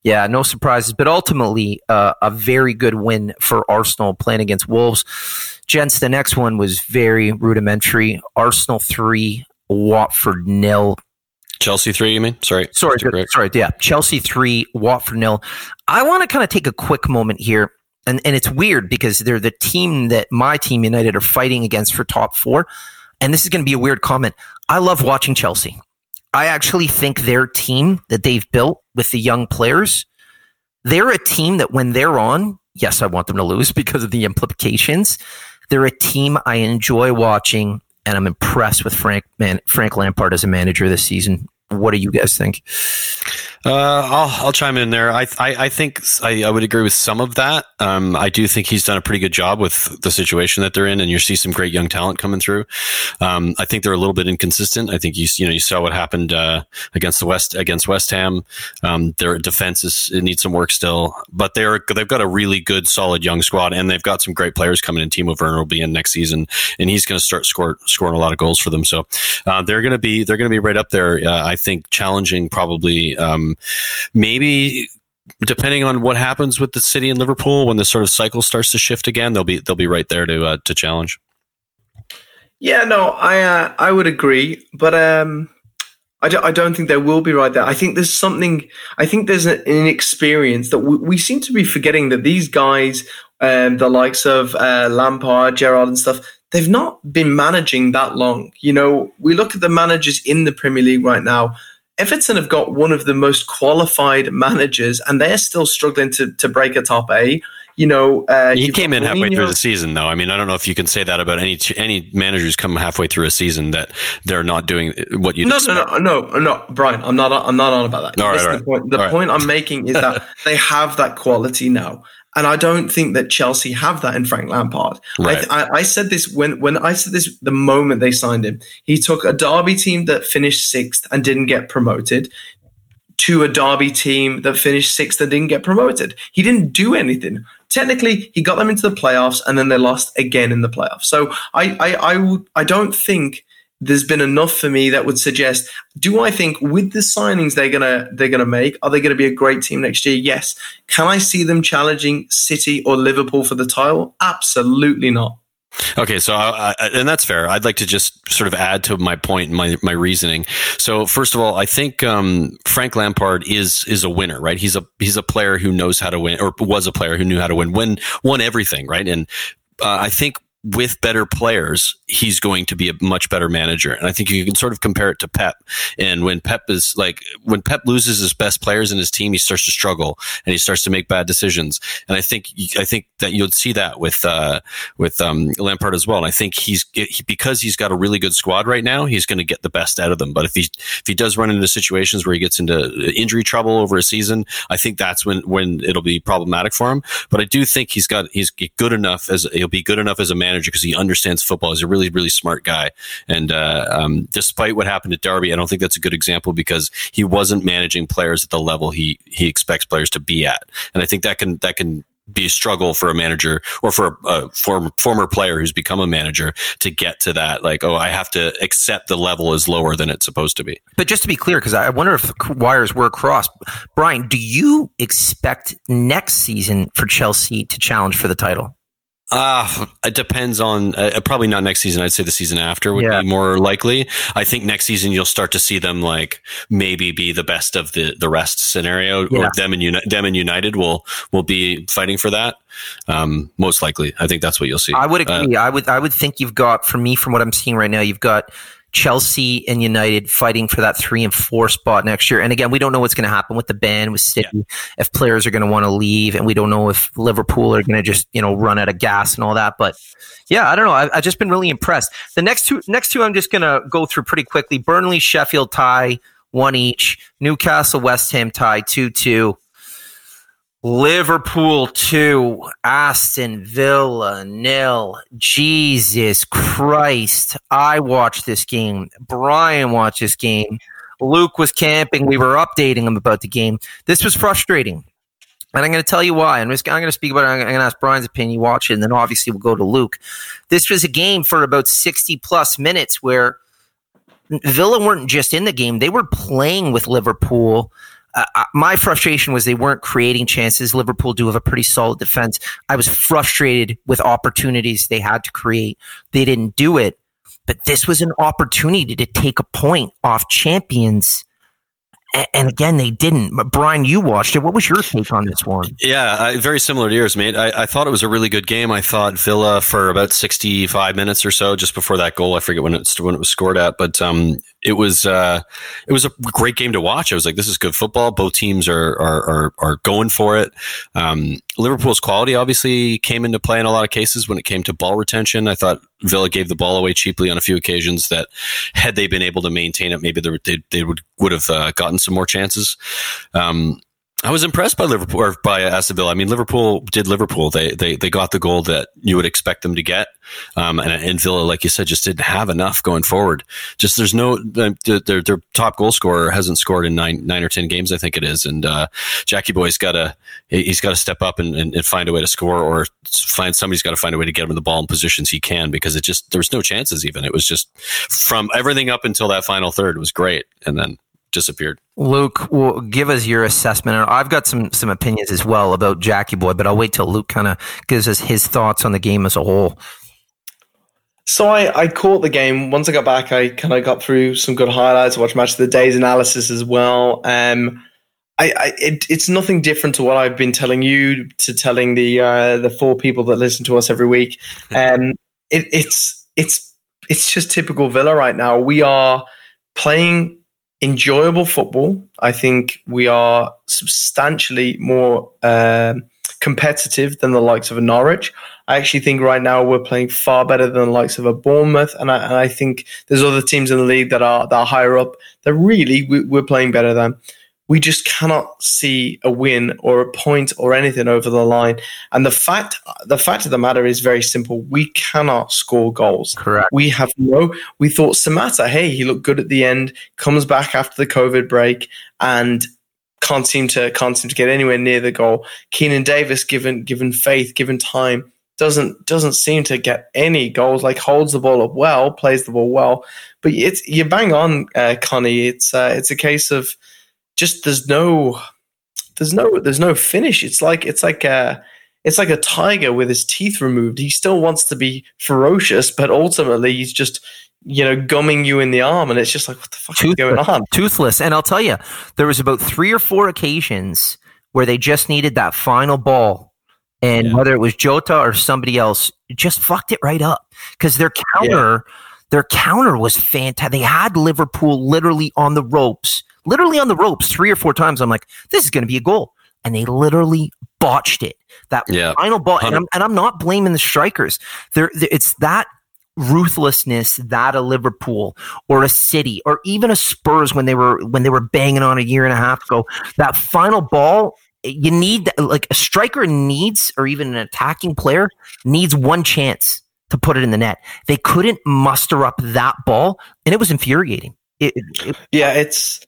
S5: yeah, no surprises. But ultimately, uh, a very good win for Arsenal playing against Wolves. Gents, the next one was very rudimentary. Arsenal three, Watford nil.
S3: Chelsea three. You mean? Sorry,
S5: Sorry, sorry, yeah. Chelsea three, Watford nil. I want to kind of take a quick moment here, and and it's weird because they're the team that my team United are fighting against for top four, and this is going to be a weird comment. I love watching Chelsea. I actually think their team that they've built with the young players, they're a team that when they're on, yes, I want them to lose because of the implications. They're a team I enjoy watching, and I'm impressed with Frank man, Frank Lampard as a manager this season. What do you guys think?
S3: Uh, I'll I'll chime in there. I I, I think I, I would agree with some of that. Um, I do think he's done a pretty good job with the situation that they're in, and you see some great young talent coming through. Um, I think they're a little bit inconsistent. I think you you know you saw what happened uh, against the West against West Ham. Um, their defense is it needs some work still, but they're they've got a really good solid young squad, and they've got some great players coming in. Timo Werner will be in next season, and he's going to start score, scoring a lot of goals for them. So uh, they're going to be they're going to be right up there. Uh, I think challenging probably. Um, maybe depending on what happens with the city and Liverpool when the sort of cycle starts to shift again, they'll be they'll be right there to uh, to challenge.
S4: Yeah, no, I uh, I would agree, but um, I don't, I don't think they will be right there. I think there's something. I think there's an inexperience that we, we seem to be forgetting that these guys, um, the likes of uh, Lampard, Gerrard, and stuff, they've not been managing that long. You know, we look at the managers in the Premier League right now. Everton have got one of the most qualified managers, and they're still struggling to to break a top eight. You know, uh,
S3: he came in halfway
S4: Mourinho.
S3: through the season, though. I mean, I don't know if you can say that about any any managers come halfway through a season that they're not doing what you
S4: No,
S3: expect.
S4: no, no, no, no, Brian. I'm not. I'm not on about that.
S3: All right, all
S4: The point, the
S3: All right.
S4: point I'm making is that they have that quality now, and I don't think that Chelsea have that in Frank Lampard.
S3: Right.
S4: I, I, I said this when when I said this the moment they signed him. He took a Derby team that finished sixth and didn't get promoted to a Derby team that finished sixth and didn't get promoted. He didn't do anything. Technically, he got them into the playoffs and then they lost again in the playoffs. So I I I, I don't think there's been enough for me that would suggest do I think with the signings they're gonna they're gonna make are they gonna be a great team next year? Yes. Can I see them challenging City or Liverpool for the title? Absolutely not.
S3: Okay, so I, I, and that's fair. I'd like to just sort of add to my point my my reasoning. So first of all, I think um, Frank Lampard is is a winner, right? He's a he's a player who knows how to win, or was a player who knew how to win, win won everything, right? And uh, I think with better players, he's going to be a much better manager. And I think you can sort of compare it to Pep. And when Pep is like, when Pep loses his best players in his team, he starts to struggle and he starts to make bad decisions. And I think, I think that you'll see that with, uh, with, um, Lampard as well. And I think he's, he, because he's got a really good squad right now, he's going to get the best out of them. But if he, if he does run into situations where he gets into injury trouble over a season, I think that's when, when it'll be problematic for him. But I do think he's got, he's good enough as, he'll be good enough as a manager because he understands football. He's a really, really smart guy. And uh, um, despite what happened at Derby, I don't think that's a good example because he wasn't managing players at the level he he expects players to be at. And I think that can that can be a struggle for a manager or for a, former former player who's become a manager to get to that. Like, oh, I have to accept the level is lower than it's supposed to be.
S5: But just to be clear, because I wonder if wires were crossed, Brian, do you expect next season for Chelsea to challenge for the title?
S3: Uh, it depends on uh, probably not next season. I'd say the season after would
S5: Yeah.
S3: be more likely. I think next season you'll start to see them like maybe be the best of the the rest scenario,
S5: Yeah.
S3: or them and Uni- them and United will will be fighting for that. Um, most likely, I think that's what you'll see.
S5: I would
S3: Uh,
S5: agree. I would. I would think you've got, for me, from what I'm seeing right now, you've got Chelsea and United fighting for that three and four spot next year. And again, we don't know what's going to happen with the ban with City if players are going to want to leave, and we don't know if Liverpool are going to just you know run out of gas and all that. But yeah, I don't know. I, I've just been really impressed. The next two, next two, I'm just going to go through pretty quickly. Burnley, Sheffield tie one each. Newcastle, West Ham tie two two. Liverpool two, Aston Villa nil. Jesus Christ. I watched this game. Brian watched this game. Luke was camping. We were updating him about the game. This was frustrating. And I'm going to tell you why. I'm just I'm going to speak about it. I'm going to ask Brian's opinion. Watch it, and then obviously we'll go to Luke. This was a game for about 60 plus minutes where Villa weren't just in the game; they were playing with Liverpool. Uh, my frustration was they weren't creating chances. Liverpool do have a pretty solid defense. I was frustrated with opportunities they had to create. They didn't do it, but this was an opportunity to take a point off champions. And again, they didn't. But Brian, you watched it. What was your take on this one?
S3: Yeah, I, very similar to yours, mate. I, I thought it was a really good game. I thought Villa for about sixty-five minutes or so, just before that goal. I forget when it when it was scored at, but um, it was uh, it was a great game to watch. I was like, this is good football. Both teams are are are, are going for it. Um, Liverpool's quality obviously came into play in a lot of cases when it came to ball retention. I thought Villa gave the ball away cheaply on a few occasions. That had they been able to maintain it, maybe they they, would would have uh, gotten some more chances. Um, I was impressed by Liverpool or by Aston Villa. I mean, Liverpool did Liverpool. They they they got the goal that you would expect them to get, um, and, and Villa, like you said, just didn't have enough going forward. Just there's no their their, their top goal scorer hasn't scored in nine nine or ten games, I think it is, and uh, Jackie Boy's got to he's got to step up and, and, and find a way to score, or find somebody's got to find a way to get him the ball in positions he can because it just there was no chances even. It was just from everything up until that final third was great, and then disappeared.
S5: Luke, well, give us your assessment. And I've got some some opinions as well about Jackie Boy, but I'll wait till Luke kind of gives us his thoughts on the game as a whole.
S4: So I, I caught the game. Once I got back, I kind of got through some good highlights. I watched match of the day's analysis as well. Um, I, I it, it's nothing different to what I've been telling you to telling the uh, the four people that listen to us every week. Um, it, it's it's it's just typical Villa right now. We are playing enjoyable football. I think we are substantially more um, competitive than the likes of a Norwich. I actually think right now we're playing far better than the likes of a Bournemouth, and I, and I think there's other teams in the league that are that are higher up that really we, we're playing better than. We just cannot see a win or a point or anything over the line. And the fact the fact of the matter is very simple. We cannot score goals.
S5: Correct.
S4: We have no. We thought Samatta, hey, he looked good at the end. Comes back after the COVID break and can't seem to can't seem to get anywhere near the goal. Keinan Davis, given given faith, given time, doesn't doesn't seem to get any goals. Like holds the ball up well, plays the ball well, but it's you bang on, uh, Connie. It's uh, it's a case of just there's no there's no there's no finish. It's like it's like a it's like a tiger with his teeth removed. He still wants to be ferocious, but ultimately he's just you know gumming you in the arm, and it's just like what the fuck is going on?
S5: Toothless. And I'll tell you, there was about three or four occasions where they just needed that final ball. And
S3: Yeah.
S5: whether it was Jota or somebody else, just fucked it right up. Because their counter, their counter was fantastic. They had Liverpool literally on the ropes, literally on the ropes three or four times. I'm like, this is going to be a goal. And they literally botched it. That
S3: Yeah.
S5: final ball. And I'm, and I'm not blaming the strikers. There, it's that ruthlessness that a Liverpool or a City or even a Spurs when they were when they were banging on a year and a half ago. That final ball, you need like a striker needs, or even an attacking player needs one chance to put it in the net. They couldn't muster up that ball, and it was infuriating. It, it,
S4: Yeah, it's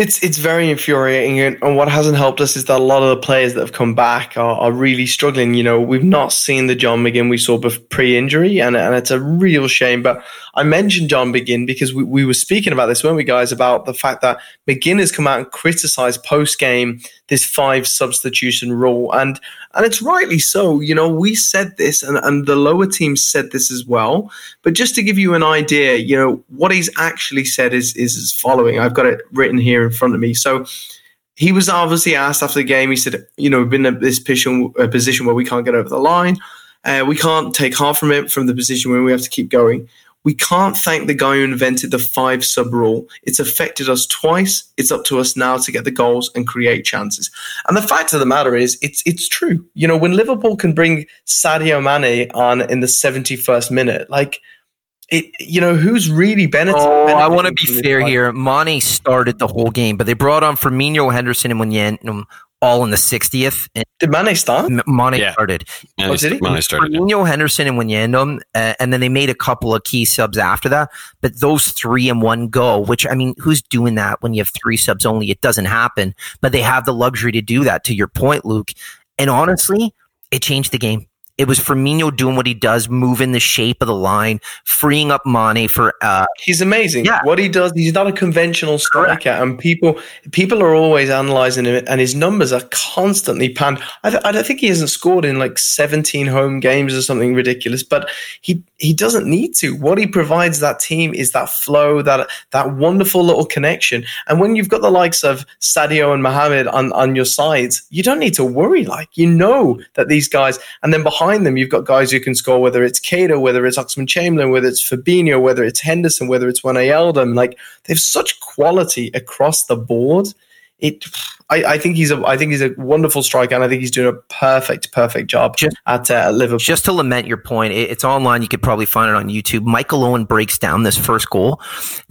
S4: it's it's very infuriating, and, what hasn't helped us is that a lot of the players that have come back are, are really struggling. You know, we've not seen the John McGinn we saw pre-injury, and and it's a real shame. But I mentioned John McGinn because we, we were speaking about this, weren't we, guys, about the fact that McGinn has come out and criticised post game this five substitution rule, and and it's rightly so. You know, we said this, and, and the lower teams said this as well. But just to give you an idea, you know, what he's actually said is is following. I've got it written here in front of me. So he was obviously asked after the game. He said, you know, we've been in this position, a position where we can't get over the line. Uh, we can't take half from it from the position where we have to keep going. We can't thank the guy who invented the five sub rule. It's affected us twice. It's up to us now to get the goals and create chances. And the fact of the matter is, it's it's true. You know, when Liverpool can bring Sadio Mane on in the 71st minute, like it, you know, who's really benefiting?
S5: oh, I want to be fair here. Mane started the whole game, but they brought on Firmino, Henderson, and Munyan all in the 60th. And
S4: Did Mane start?
S5: M- Mane
S3: Yeah.
S5: started.
S3: And
S4: Oh, did he?
S3: st- when I started. yeah.
S5: Firmino, Henderson, and Wijnaldum, uh, and then they made a couple of key subs after that. But those three in one go, which I mean, who's doing that when you have three subs only? It doesn't happen. But they have the luxury to do that. To your point, Luke. And honestly, it changed the game. It was Firmino doing what he does, moving the shape of the line, freeing up Mane for uh,
S4: He's amazing.
S5: Yeah.
S4: What he does, he's not a conventional striker, and people people are always analyzing him, and his numbers are constantly panned. I, th- I don't think he hasn't scored in like 17 home games or something ridiculous, but he he doesn't need to. What he provides that team is that flow, that that wonderful little connection. And when you've got the likes of Sadio and Mohamed on on your sides, you don't need to worry. Like you know that these guys, and then behind them, you've got guys who can score, whether it's Keita, whether it's Oxlade-Chamberlain, whether it's Fabinho, whether it's Henderson, whether it's Wijnaldum. Like they have such quality across the board. It, I, I think he's a, I think he's a wonderful striker, and I think he's doing a perfect, perfect job
S5: Just-
S4: at uh, Liverpool.
S5: just to lament your point, it- it's online. You could probably find it on YouTube. Michael Owen breaks down this first goal.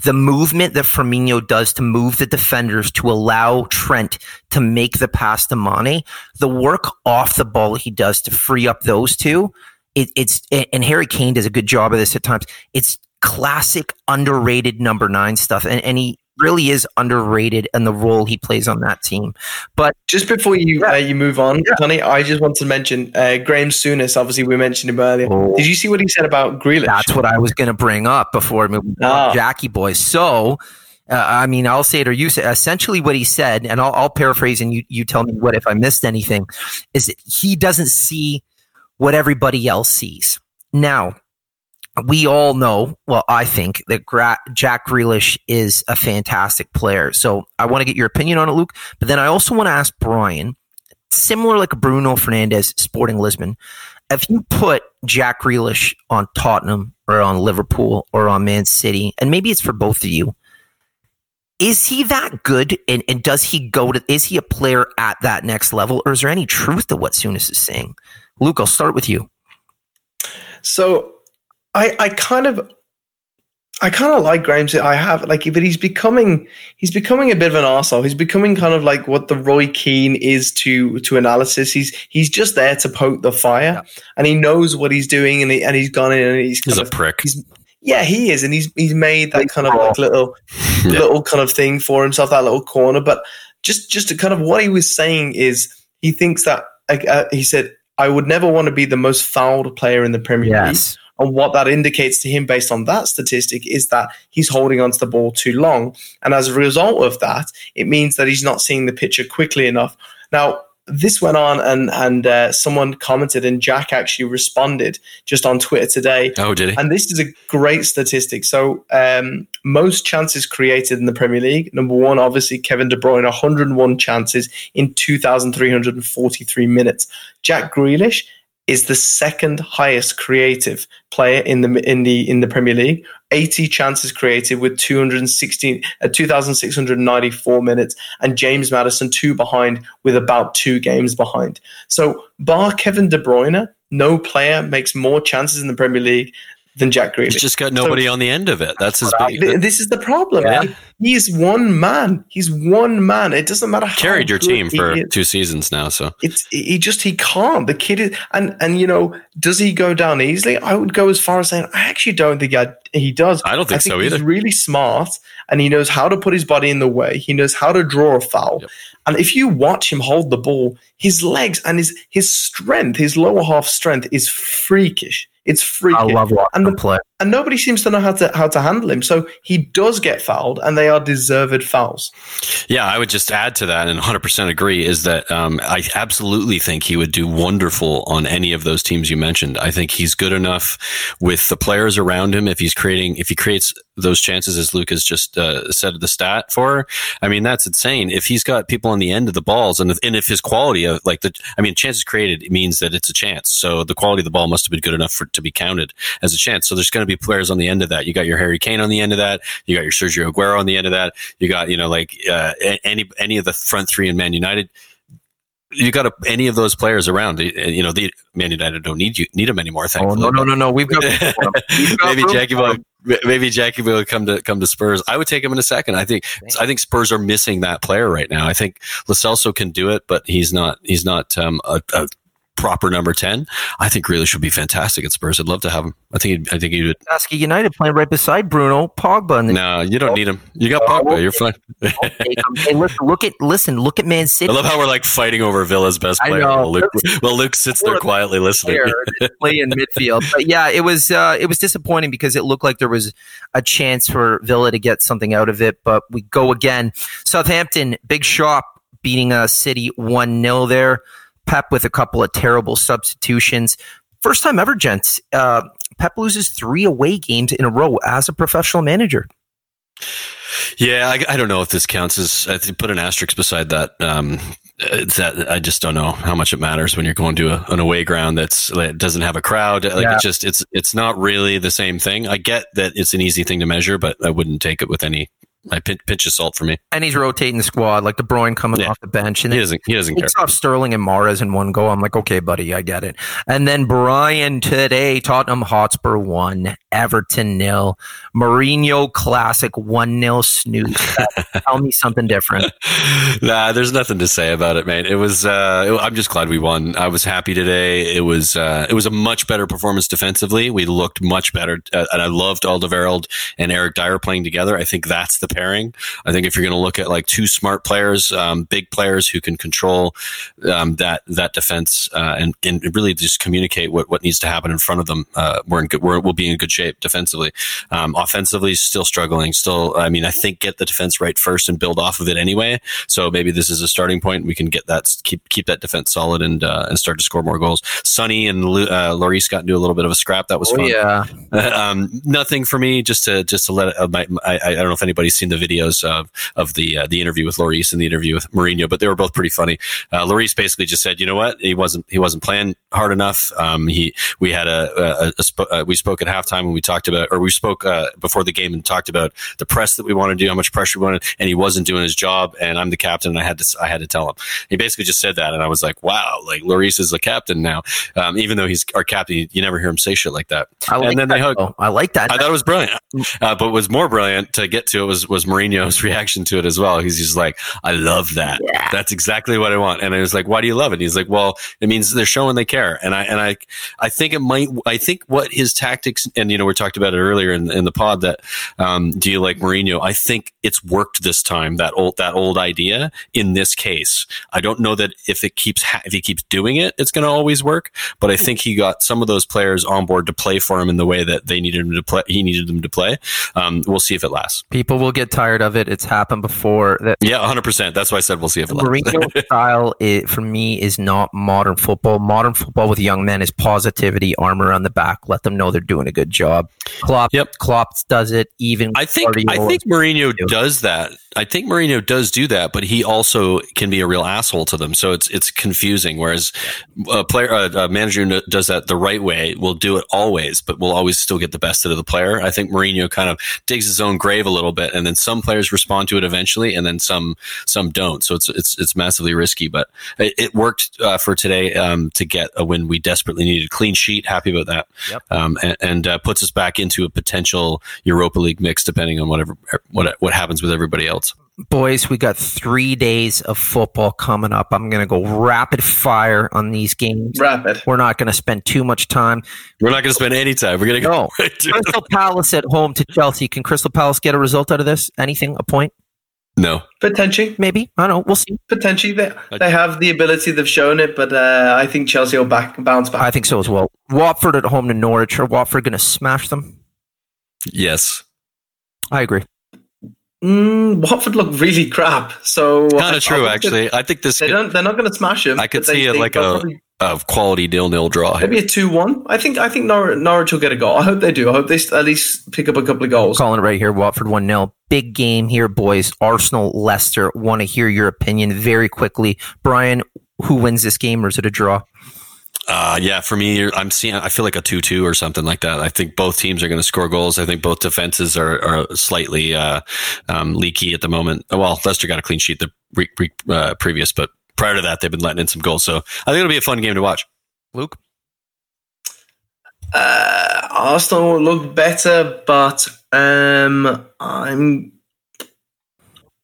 S5: The movement that Firmino does to move the defenders to allow Trent to make the pass to Mane, the work off the ball he does to free up those two. It, it's and Harry Kane does a good job of this at times. It's classic underrated number nine stuff, and, and he really is underrated and the role he plays on that team. But
S4: Just before you uh, you move on, Tony, I just want to mention uh, Graham Souness. Obviously, we mentioned him earlier.
S5: Oh.
S4: Did you see what he said about Grealish?
S5: That's what I was going to bring up before moving
S4: Ah.
S5: Jackie boys. So, uh, I mean, I'll say it or you say. Essentially, what he said, and I'll, I'll paraphrase, and you you tell me what if I missed anything, is that he doesn't see what everybody else sees. Now, we all know. Well, I think that Gra- Jack Grealish is a fantastic player. So, I want to get your opinion on it, Luke. But then I also want to ask Brian, similar like Bruno Fernandes, Sporting Lisbon if you put Jack Grealish on Tottenham or on Liverpool or on Man City, and maybe it's for both of you, is he that good? And, and does he go to, is he a player at that next level? Or is there any truth to what Souness is saying? Luke, I'll start with you.
S4: So I, I kind of I kind of like Graham's. I have like, but he's becoming he's becoming a bit of an arsehole. He's becoming kind of like what the Roy Keane is to to analysis. He's he's just there to poke the fire, yeah. and he knows what he's doing, and he, and he's gone in and he's
S3: he's
S4: a
S3: prick.
S4: He's, yeah, he is, and he's he's made that kind of like little yeah. little kind of thing for himself, that little corner. But just just to kind of what he was saying is he thinks that like uh, he said, I would never want to be the most fouled player in the Premier yes. League and what that indicates to him based on that statistic is that he's holding onto the ball too long. And as a result of that, it means that he's not seeing the picture quickly enough. Now, this went on and and uh, someone commented and Jack actually responded just on Twitter today.
S3: Oh, did he?
S4: And this is a great statistic. So um, most chances created in the Premier League. Number one, obviously Kevin De Bruyne, 101 chances in 2,343 minutes. Jack Grealish, is the second highest creative player in the in the in the Premier League. 80 chances created with 216 uh, 2694 minutes and James Maddison two behind with about two games behind. So bar Kevin De Bruyne, no player makes more chances in the Premier League than Jack Grealish.
S3: He's just got nobody so, on the end of it. That's his big.
S4: This is the problem. Yeah. He's one man. He's one man. It doesn't matter. How
S3: Carried your team for two seasons now, so
S4: it's he just he can't. The kid is, and and you know, does he go down easily? I would go as far as saying I actually don't think I, he does.
S3: I don't think, I think so either.
S4: He's really smart, and he knows how to put his body in the way. He knows how to draw a foul. Yep. And if you watch him hold the ball, his legs and his his strength, his lower half strength, is freakish. It's freaky.
S5: I love watching and the, play.
S4: And nobody seems to know how to how to handle him. So he does get fouled, and they are deserved fouls.
S3: Yeah, I would just add to that, and 100 percent agree, is that um, I absolutely think he would do wonderful on any of those teams you mentioned. I think he's good enough with the players around him. If he's creating, if he creates those chances, as Luke has just uh, said the stat for, I mean that's insane. If he's got people on the end of the balls, and if, and if his quality of like the, I mean, chances created means that it's a chance. So the quality of the ball must have been good enough for to be counted as a chance. So there's going to be players on the end of that. You got your Harry Kane on the end of that. You got your Sergio Aguero on the end of that. You got you know like uh, any any of the front three in Man United. You got a, any of those players around. You know, the Man United don't need you need them anymore. Thankfully.
S5: Oh no, no, no, no. We've got,
S3: We've got maybe Jackie will maybe Jackie will come to come to Spurs. I would take him in a second. I think I think Spurs are missing that player right now. I think Lo Celso can do it, but he's not he's not um, a, a proper number 10. I think Grealish would be fantastic at Spurs. I'd love to have him. I think I think he would.
S5: Ask United playing right beside Bruno Pogba.
S3: no, you don't need him. You got Pogba. You're fine.
S5: hey, listen, look at listen, look at Man City.
S3: I love how we're like fighting over Villa's best player. Well Luke, well, Luke sits there quietly listening.
S5: play in midfield. But yeah, it was uh, it was disappointing because it looked like there was a chance for Villa to get something out of it, but we go again. Southampton, big shop beating a uh, City 1 0 there. Pep with a couple of terrible substitutions. First time ever, gents. Uh, Pep loses three away games in a row as a professional manager.
S3: Yeah, I, I don't know if this counts as. I think put an asterisk beside that. Um, that I just don't know how much it matters when you're going to a, an away ground that's that doesn't have a crowd. Like yeah. it's just it's it's not really the same thing. I get that it's an easy thing to measure, but I wouldn't take it with any I pinch, pinch of salt for me.
S5: And he's rotating the squad, like De Bruyne coming yeah. off the bench, and
S3: he doesn't. He doesn't care.
S5: off Sterling and Mahrez in one go. I'm like, okay, buddy, I get it. And then Brian today, Tottenham Hotspur one, Everton nil, Mourinho classic one nil snooze. Tell me something different.
S3: nah, there's nothing to say about it, man. It was. Uh, it, I'm just glad we won. I was happy today. It was. Uh, it was a much better performance defensively. We looked much better, uh, and I loved Alderweireld and Eric Dier playing together. I think that's the pairing. I think if you're going to look at like two smart players, um, big players who can control um, that that defense uh, and, and really just communicate what, what needs to happen in front of them, uh, we're in good, we're, we'll be in good shape defensively. Um, offensively, still struggling. Still, I mean, I think get the defense right first and build off of it anyway. So maybe this is a starting point. We can get that keep keep that defense solid and uh, and start to score more goals. Sonny and uh, Lloris got into a little bit of a scrap. That was
S5: oh,
S3: fun.
S5: Yeah.
S3: um, nothing for me. Just to just to let it, uh, my, I, I don't know if anybody's seen the videos of of the uh, the interview with Lloris and the interview with Mourinho, but they were both pretty funny. Uh, Lloris basically just said, you know what, he wasn't he wasn't playing hard enough. Um, he we had a, a, a sp- uh, we spoke at halftime and we talked about or we spoke uh, before the game and talked about the press that we wanted to do, how much pressure we wanted, and he wasn't doing his job. And I'm the captain, and I had to I had to tell him. He basically just said that, and I was like, wow, like Lloris is the captain now, um, even though he's our captain. You, you never hear him say shit like that.
S5: I like
S3: and then
S5: that,
S3: they hug.
S5: I like that.
S3: I thought it was brilliant. Uh, but what was more brilliant to get to it was was Mourinho's reaction to it as well. He's just like, I love that.
S5: Yeah.
S3: That's exactly what I want. And I was like, why do you love it? And he's like, well, it means they're showing they care. And I and I I think it might. I think what his tactics and you know we talked about it earlier in, in the pod that um, do you like Mourinho? I think it's worked this time. That old that old idea in this case. I don't know that if it keeps ha- if he keeps doing it, it's going to always work. But I think he got some of those players on board to play for him in the way that they needed him to play. He needed them to play. Um, we'll see if it lasts.
S5: People will get tired of it. It's happened before. That
S3: Yeah, 100. percent That's why I said we'll see if it.
S5: Mourinho style, it, for me, is not modern football. Modern football with young men is positivity, armor on the back. Let them know they're doing a good job. Klopp,
S3: Yep.
S5: Klopp does it. Even
S3: I think I think Mourinho does that. I think Mourinho does do that, but he also can be a real asshole to them. So it's it's confusing. Whereas a player, a, a manager who does that the right way will do it always, but will always still get the best out of the player. I think Mourinho kind of digs his own grave a little bit, and then some players respond to it eventually, and then some some don't. So it's it's it's massively risky, but it, it worked uh, for today um, to get a win we desperately needed. Clean sheet, happy about that,
S5: Yep.
S3: um, and, and uh, puts us back into a potential Europa League mix, depending on whatever what what happens with everybody else.
S5: Boys, we got three days of football coming up. I'm going to go rapid fire on these games.
S4: Rapid.
S5: We're not going to spend too much time.
S3: We're not going to spend any time. We're going to go
S5: No.
S3: right to
S5: Crystal Palace at home to Chelsea. Can Crystal Palace get a result out of this? Anything? A point?
S3: no.
S4: Potentially.
S5: Maybe. I don't know. We'll see.
S4: Potentially. They, they have the ability, they've shown it, but uh, I think Chelsea will back bounce back.
S5: I think so as well. Watford at home to Norwich. Are Watford going to smash them?
S3: Yes,
S5: I agree.
S4: Mm, Watford look really crap. So I-
S3: kind of true.
S4: think that
S3: Actually, I think this
S4: They don't, they're not going to smash him.
S3: I could
S4: but they
S3: see it like a-
S4: probably-
S3: of quality nil nil draw.
S4: maybe a two-one. I think I think Nor- Norwich will get a goal. I hope they do. I hope they at least pick up a couple of goals.
S5: Calling it right here. Watford 1 0. Big game here, boys. Arsenal, Leicester. Want to hear your opinion very quickly. Brian, who wins this game or is it a draw?
S3: Uh, yeah, for me, I'm seeing. I feel like a two-two or something like that. I think both teams are going to score goals. I think both defenses are, are slightly uh, um, leaky at the moment. Well, Leicester got a clean sheet the re- re- uh, previous, but prior to that, they've been letting in some goals. So I think it'll be a fun game to watch.
S5: Luke?
S4: Uh, Arsenal will look better, but um, I'm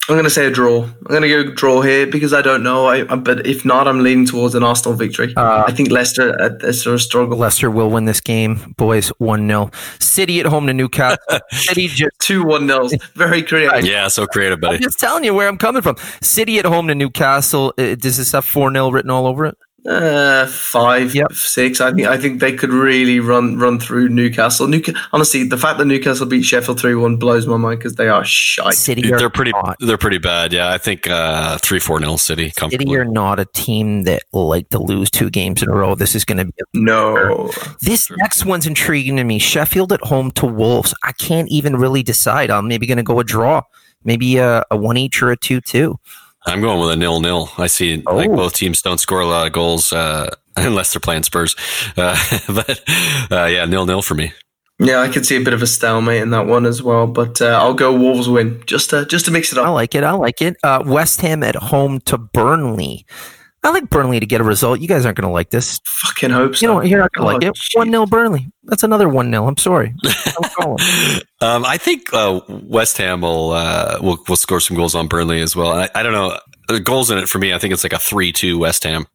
S4: I'm going to say a draw. I'm going to go draw here because I don't know. I, I- but if not, I'm leaning towards an Arsenal victory.
S5: Uh,
S4: I think Leicester uh, Leicester will struggle.
S5: Leicester will win this game, boys. 1 0. City at home to Newcastle. City just.
S4: Two one nils. Very creative.
S3: Yeah, so creative, buddy.
S5: I'm just telling you where I'm coming from. City at home to Newcastle. Uh, Does this have 4 0 written all over it?
S4: Uh, five,
S5: Yep.
S4: six. I think I think they could really run run through Newcastle. Newca- honestly, the fact that Newcastle beat Sheffield three one blows my mind because they are shite.
S5: City
S3: They're pretty.
S5: not.
S3: They're pretty bad. Yeah, I think uh, three four nil City
S5: City
S3: comfortably.
S5: are not a team that like to lose two games in a row. This is going to be a
S4: No,
S5: This next one's intriguing to me. Sheffield at home to Wolves. I can't even really decide. I'm maybe going to go a draw, maybe a, a one each or a two two.
S3: I'm going with a nil nil. I see like
S5: Oh.
S3: both teams don't score a lot of goals uh, unless they're playing Spurs. Uh, but uh, yeah, nil nil for me.
S4: yeah, I could see a bit of a stalemate in that one as well. But uh, I'll go Wolves win just to, just to mix it up.
S5: I like it. I like it. Uh, West Ham at home to Burnley. I like Burnley to get a result. You guys aren't going to like this.
S4: Fucking hope so.
S5: You know, you're not going to
S4: Oh,
S5: like it.
S4: shit.
S5: One 0 Burnley. That's another one 0 I'm sorry. Don't call 'em.
S3: Um, I think uh, West Ham will, uh, will will score some goals on Burnley as well. I, I don't know the goals in it for me. I think it's like a three two West Ham.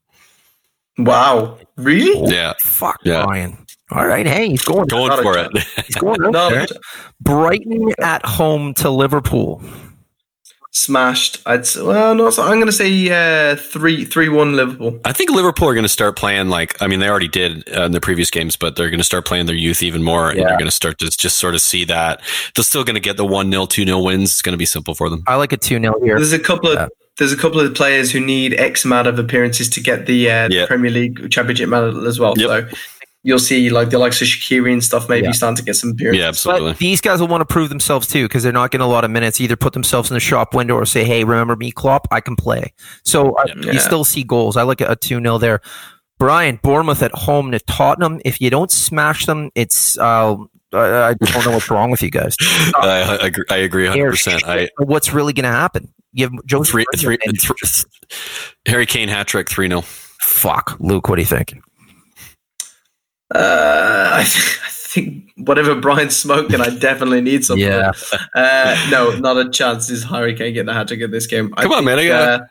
S4: Wow, really?
S3: Yeah,
S5: Fuck
S3: Yeah.
S5: Brian. All right, hey, he's going.
S3: going for it.
S5: He's going out
S4: No,
S5: there. Brighton at home to Liverpool.
S4: Smashed. I'd s- well, no. So I'm going to say uh, three three one Liverpool.
S3: I think Liverpool are going to start playing like I mean they already did uh, in the previous games, but they're going to start playing their youth even more, and
S5: Yeah.
S3: they're going to start to just sort of see that they're still going to get the one 0 two 0 wins. It's going to be simple for them.
S5: I like a 2 0 here.
S4: There's a couple of
S5: Yeah.
S4: there's a couple of players who need X amount of appearances to get the, uh,
S3: Yeah.
S4: Premier League Championship medal as well.
S3: Yep.
S4: So you'll see like the likes of Shaqiri and stuff maybe
S5: Yeah.
S4: starting to get some appearances.
S3: Yeah, absolutely.
S5: But these guys will want to prove themselves too because they're not getting a lot of minutes. Either put themselves in the shop window or say, "Hey, remember me, Klopp? I can play." So uh,
S4: Yeah.
S5: you still see goals. I like a two 0 there. Brian Bournemouth at home to Tottenham. If you don't smash them, it's uh, I I don't know what's wrong with you guys.
S3: I, I, agree- I agree 100%. I,
S5: What's really going to happen? You have Joe
S3: three,
S5: Mourinho
S3: three,
S5: and-
S3: th- Harry Kane hat trick, 3 0.
S5: Fuck, Luke. What do you think?
S4: Uh, I, th- I think whatever Brian's smoking, I definitely need some.
S5: Yeah.
S4: Uh, no, not a chance. Is Harry Kane getting a hat trick in this game? I
S3: Come on,
S4: think,
S3: man, I got-
S4: uh,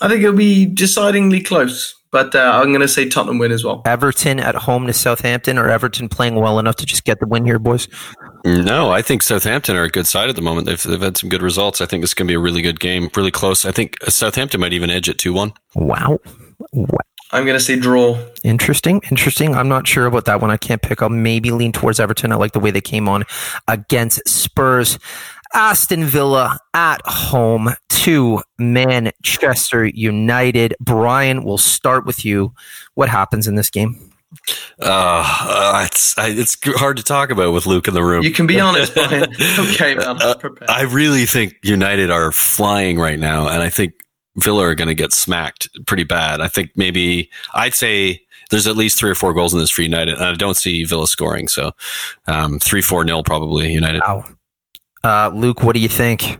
S4: I think it'll be decidingly close, but uh, I'm going to say Tottenham win as well.
S5: Everton at home to Southampton, or Everton playing well enough to just get the win here, boys?
S3: No, I think Southampton are a good side at the moment. They've, they've had some good results. I think this to be a really good game, really close. I think Southampton might even edge it 2 1.
S5: Wow. wow.
S4: I'm going to say draw.
S5: Interesting. Interesting. I'm not sure about that one. I can't pick. I'll maybe lean towards Everton. I like the way they came on against Spurs. Aston Villa at home to Manchester United. Brian, we'll start with you. What happens in this game?
S3: Uh, uh, it's I, it's hard to talk about with Luke in the room.
S4: You can be honest, Brian. Okay, man. I'm prepared.
S3: I really think United are flying right now, and I think Villa are going to get smacked pretty bad. I think maybe I'd say there's at least three or four goals in this for United, I don't see Villa scoring. So um, three, four nil probably United.
S5: Wow. Uh, Luke, what do you think?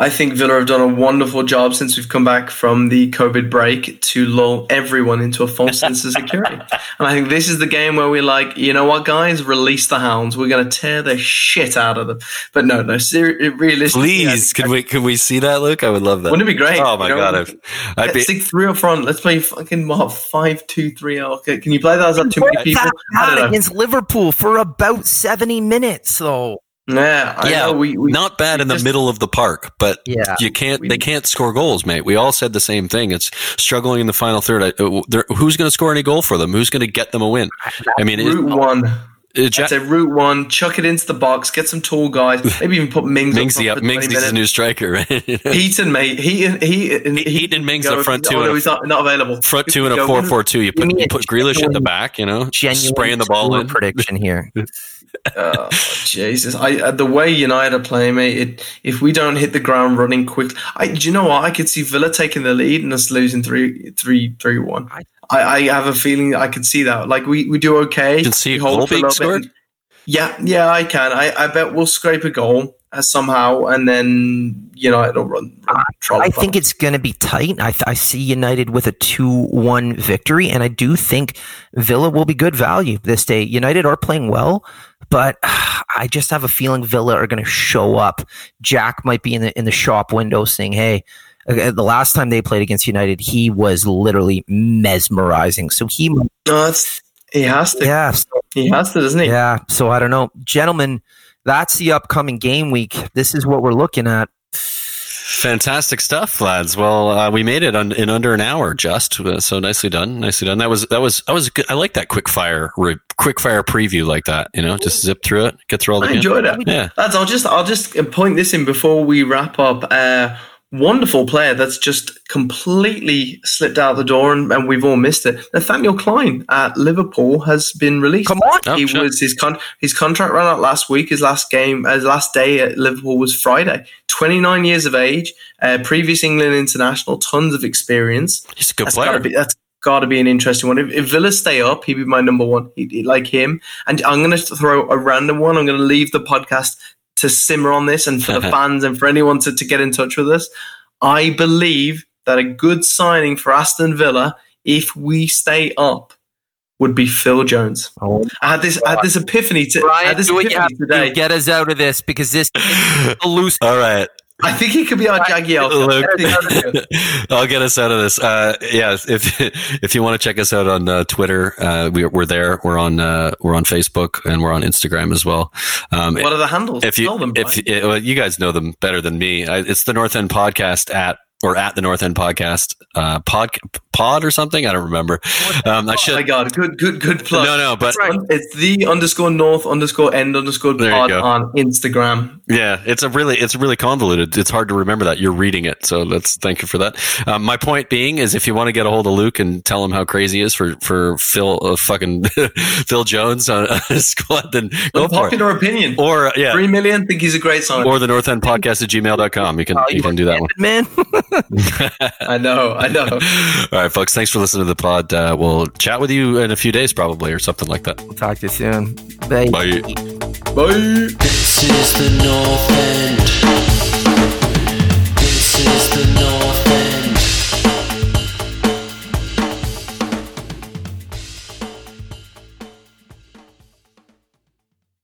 S4: I think Villa have done a wonderful job since we've come back from the COVID break to lull everyone into a false sense of security. And I think this is the game where we're like, you know what, guys, release the hounds. We're going to tear the shit out of them. But no, no, ser- realistically,
S3: Please,
S4: think-
S3: can we can we see that, Luke? I would love that.
S4: Wouldn't it be great?
S3: Oh my
S4: You know,
S3: god, I'd, I'd
S4: Let's
S3: be.
S4: stick three up front. Let's play fucking what five two three. oh, Okay, can you play that? Is that too many people?
S5: That
S4: I don't know.
S5: against Liverpool for about 70 minutes, though.
S4: Yeah, I
S3: Yeah,
S4: know. We, we
S3: not bad
S4: we
S3: in the middle of the park, but
S5: Yeah.
S3: you can't. They can't score goals, mate. We all said the same thing. It's struggling in the final third. I, uh, who's going to score any goal for them? Who's going to get them a win? I mean, it,
S4: Route one.
S3: it, Ja-
S4: I'd say route one. Chuck it into the box. Get some tall guys. Maybe even put Mings. up
S3: Mingsy up.
S4: for 20
S3: Mingsy's a new striker, right?
S4: Heaton, mate. Heaton, Heaton,
S3: Heaton and Mings up front
S4: oh,
S3: two
S4: no, he's not, not available.
S3: Front two and a
S4: Go-
S3: four four two. You put you put Grealish at the back. You know, spraying the ball in.
S5: prediction here.
S4: Oh, Jesus! I uh, the way United are playing, mate. It, if we don't hit the ground running quick, I, do you know what? I could see Villa taking the lead and us losing three, three, three, one.
S5: I-
S4: I, I have a feeling I could see that. Like we, we do okay.
S3: You can see a
S4: hold
S3: goal
S4: for
S3: being
S4: little bit.
S3: scored?
S4: Yeah, yeah, I can. I, I bet we'll scrape a goal uh, somehow, and then United will run. run
S5: I think
S4: them.
S5: it's going to be tight. I, th- I see United with a 2 1 victory, and I do think Villa will be good value this day. United are playing well, but I just have a feeling Villa are going to show up. Jack might be in the, in the shop window saying, hey, the last time they played against United, he was literally mesmerizing. So he,
S4: No, that's he has to.
S5: yeah,
S4: He has to, doesn't he?
S5: Yeah. So I don't know. Gentlemen, that's the upcoming game week. This is what we're looking at.
S3: Fantastic stuff, lads. Well, uh, we made it un- in under an hour, just uh, so nicely done, nicely done. That was that was I was good. I like that quick fire, re- quick fire preview like that. You know, just zip through it, get through all the.
S4: I enjoyed it.
S3: Yeah,
S4: Lads, I'll just I'll just point this in before we wrap up. Uh, wonderful player that's just completely slipped out the door and, and we've all missed it. Nathaniel Clyne at Liverpool has been released.
S5: Come on.
S3: Oh,
S4: he
S3: sure.
S4: was his con- his contract ran out last week. His last game, his last day at Liverpool was Friday. Twenty nine years of age, uh, previous England international, tons of experience.
S3: he's a good
S4: That's
S3: player.
S4: gotta be that's got to be an interesting one. If, if Villa stay up, he'd be my number one. He'd, he'd like him. And I'm going to throw a random one. I'm going to leave the podcast to simmer on this, and for the fans and for anyone to, to get in touch with us. I believe that a good signing for Aston Villa, if we stay up, would be Phil Jones.
S5: Oh,
S4: I had this, I had this epiphany. To, I had this
S5: do what
S4: epiphany
S5: to
S4: today.
S5: Get us out of this because this is a loose.
S3: All right,
S4: I think he could be our Jagielka.
S3: Luke.
S4: I think that's good.
S3: I'll get us out of this. Uh, yeah, if if you want to check us out on uh, Twitter, uh, we, we're there. We're on uh, we're on Facebook and we're on Instagram as well. Um,
S4: What are the handles?
S3: if you
S4: them,
S3: if well, you guys know them better than me, I, it's the North End Podcast at or at the North End Podcast uh, pod pod or something. I don't remember. Um, I
S4: Oh
S3: should.
S4: my god, good, good, good plug.
S3: no, no, but
S4: It's the underscore north underscore end underscore pod on Instagram.
S3: Yeah, it's a really it's really convoluted. It's hard to remember that you're reading it. So let's thank you for that. Um, my point being is, if you want to get a hold of Luke and tell him how crazy he is for for Phil uh, fucking Phil Jones on on his squad, then go for it.
S4: Unpopular opinion.
S3: Or uh, yeah,
S4: Three million. Think he's a great sign.
S3: or the North End Podcast at gmail.com. You can
S5: Oh,
S3: you can do that one.
S5: man.
S4: I know. I know.
S3: All right, folks. Thanks for listening to the pod. Uh, we'll chat with you in a few days, probably, or something like that.
S5: we'll talk to you soon. Bye.
S3: Bye.
S4: Bye.
S2: This is the North End. This is the North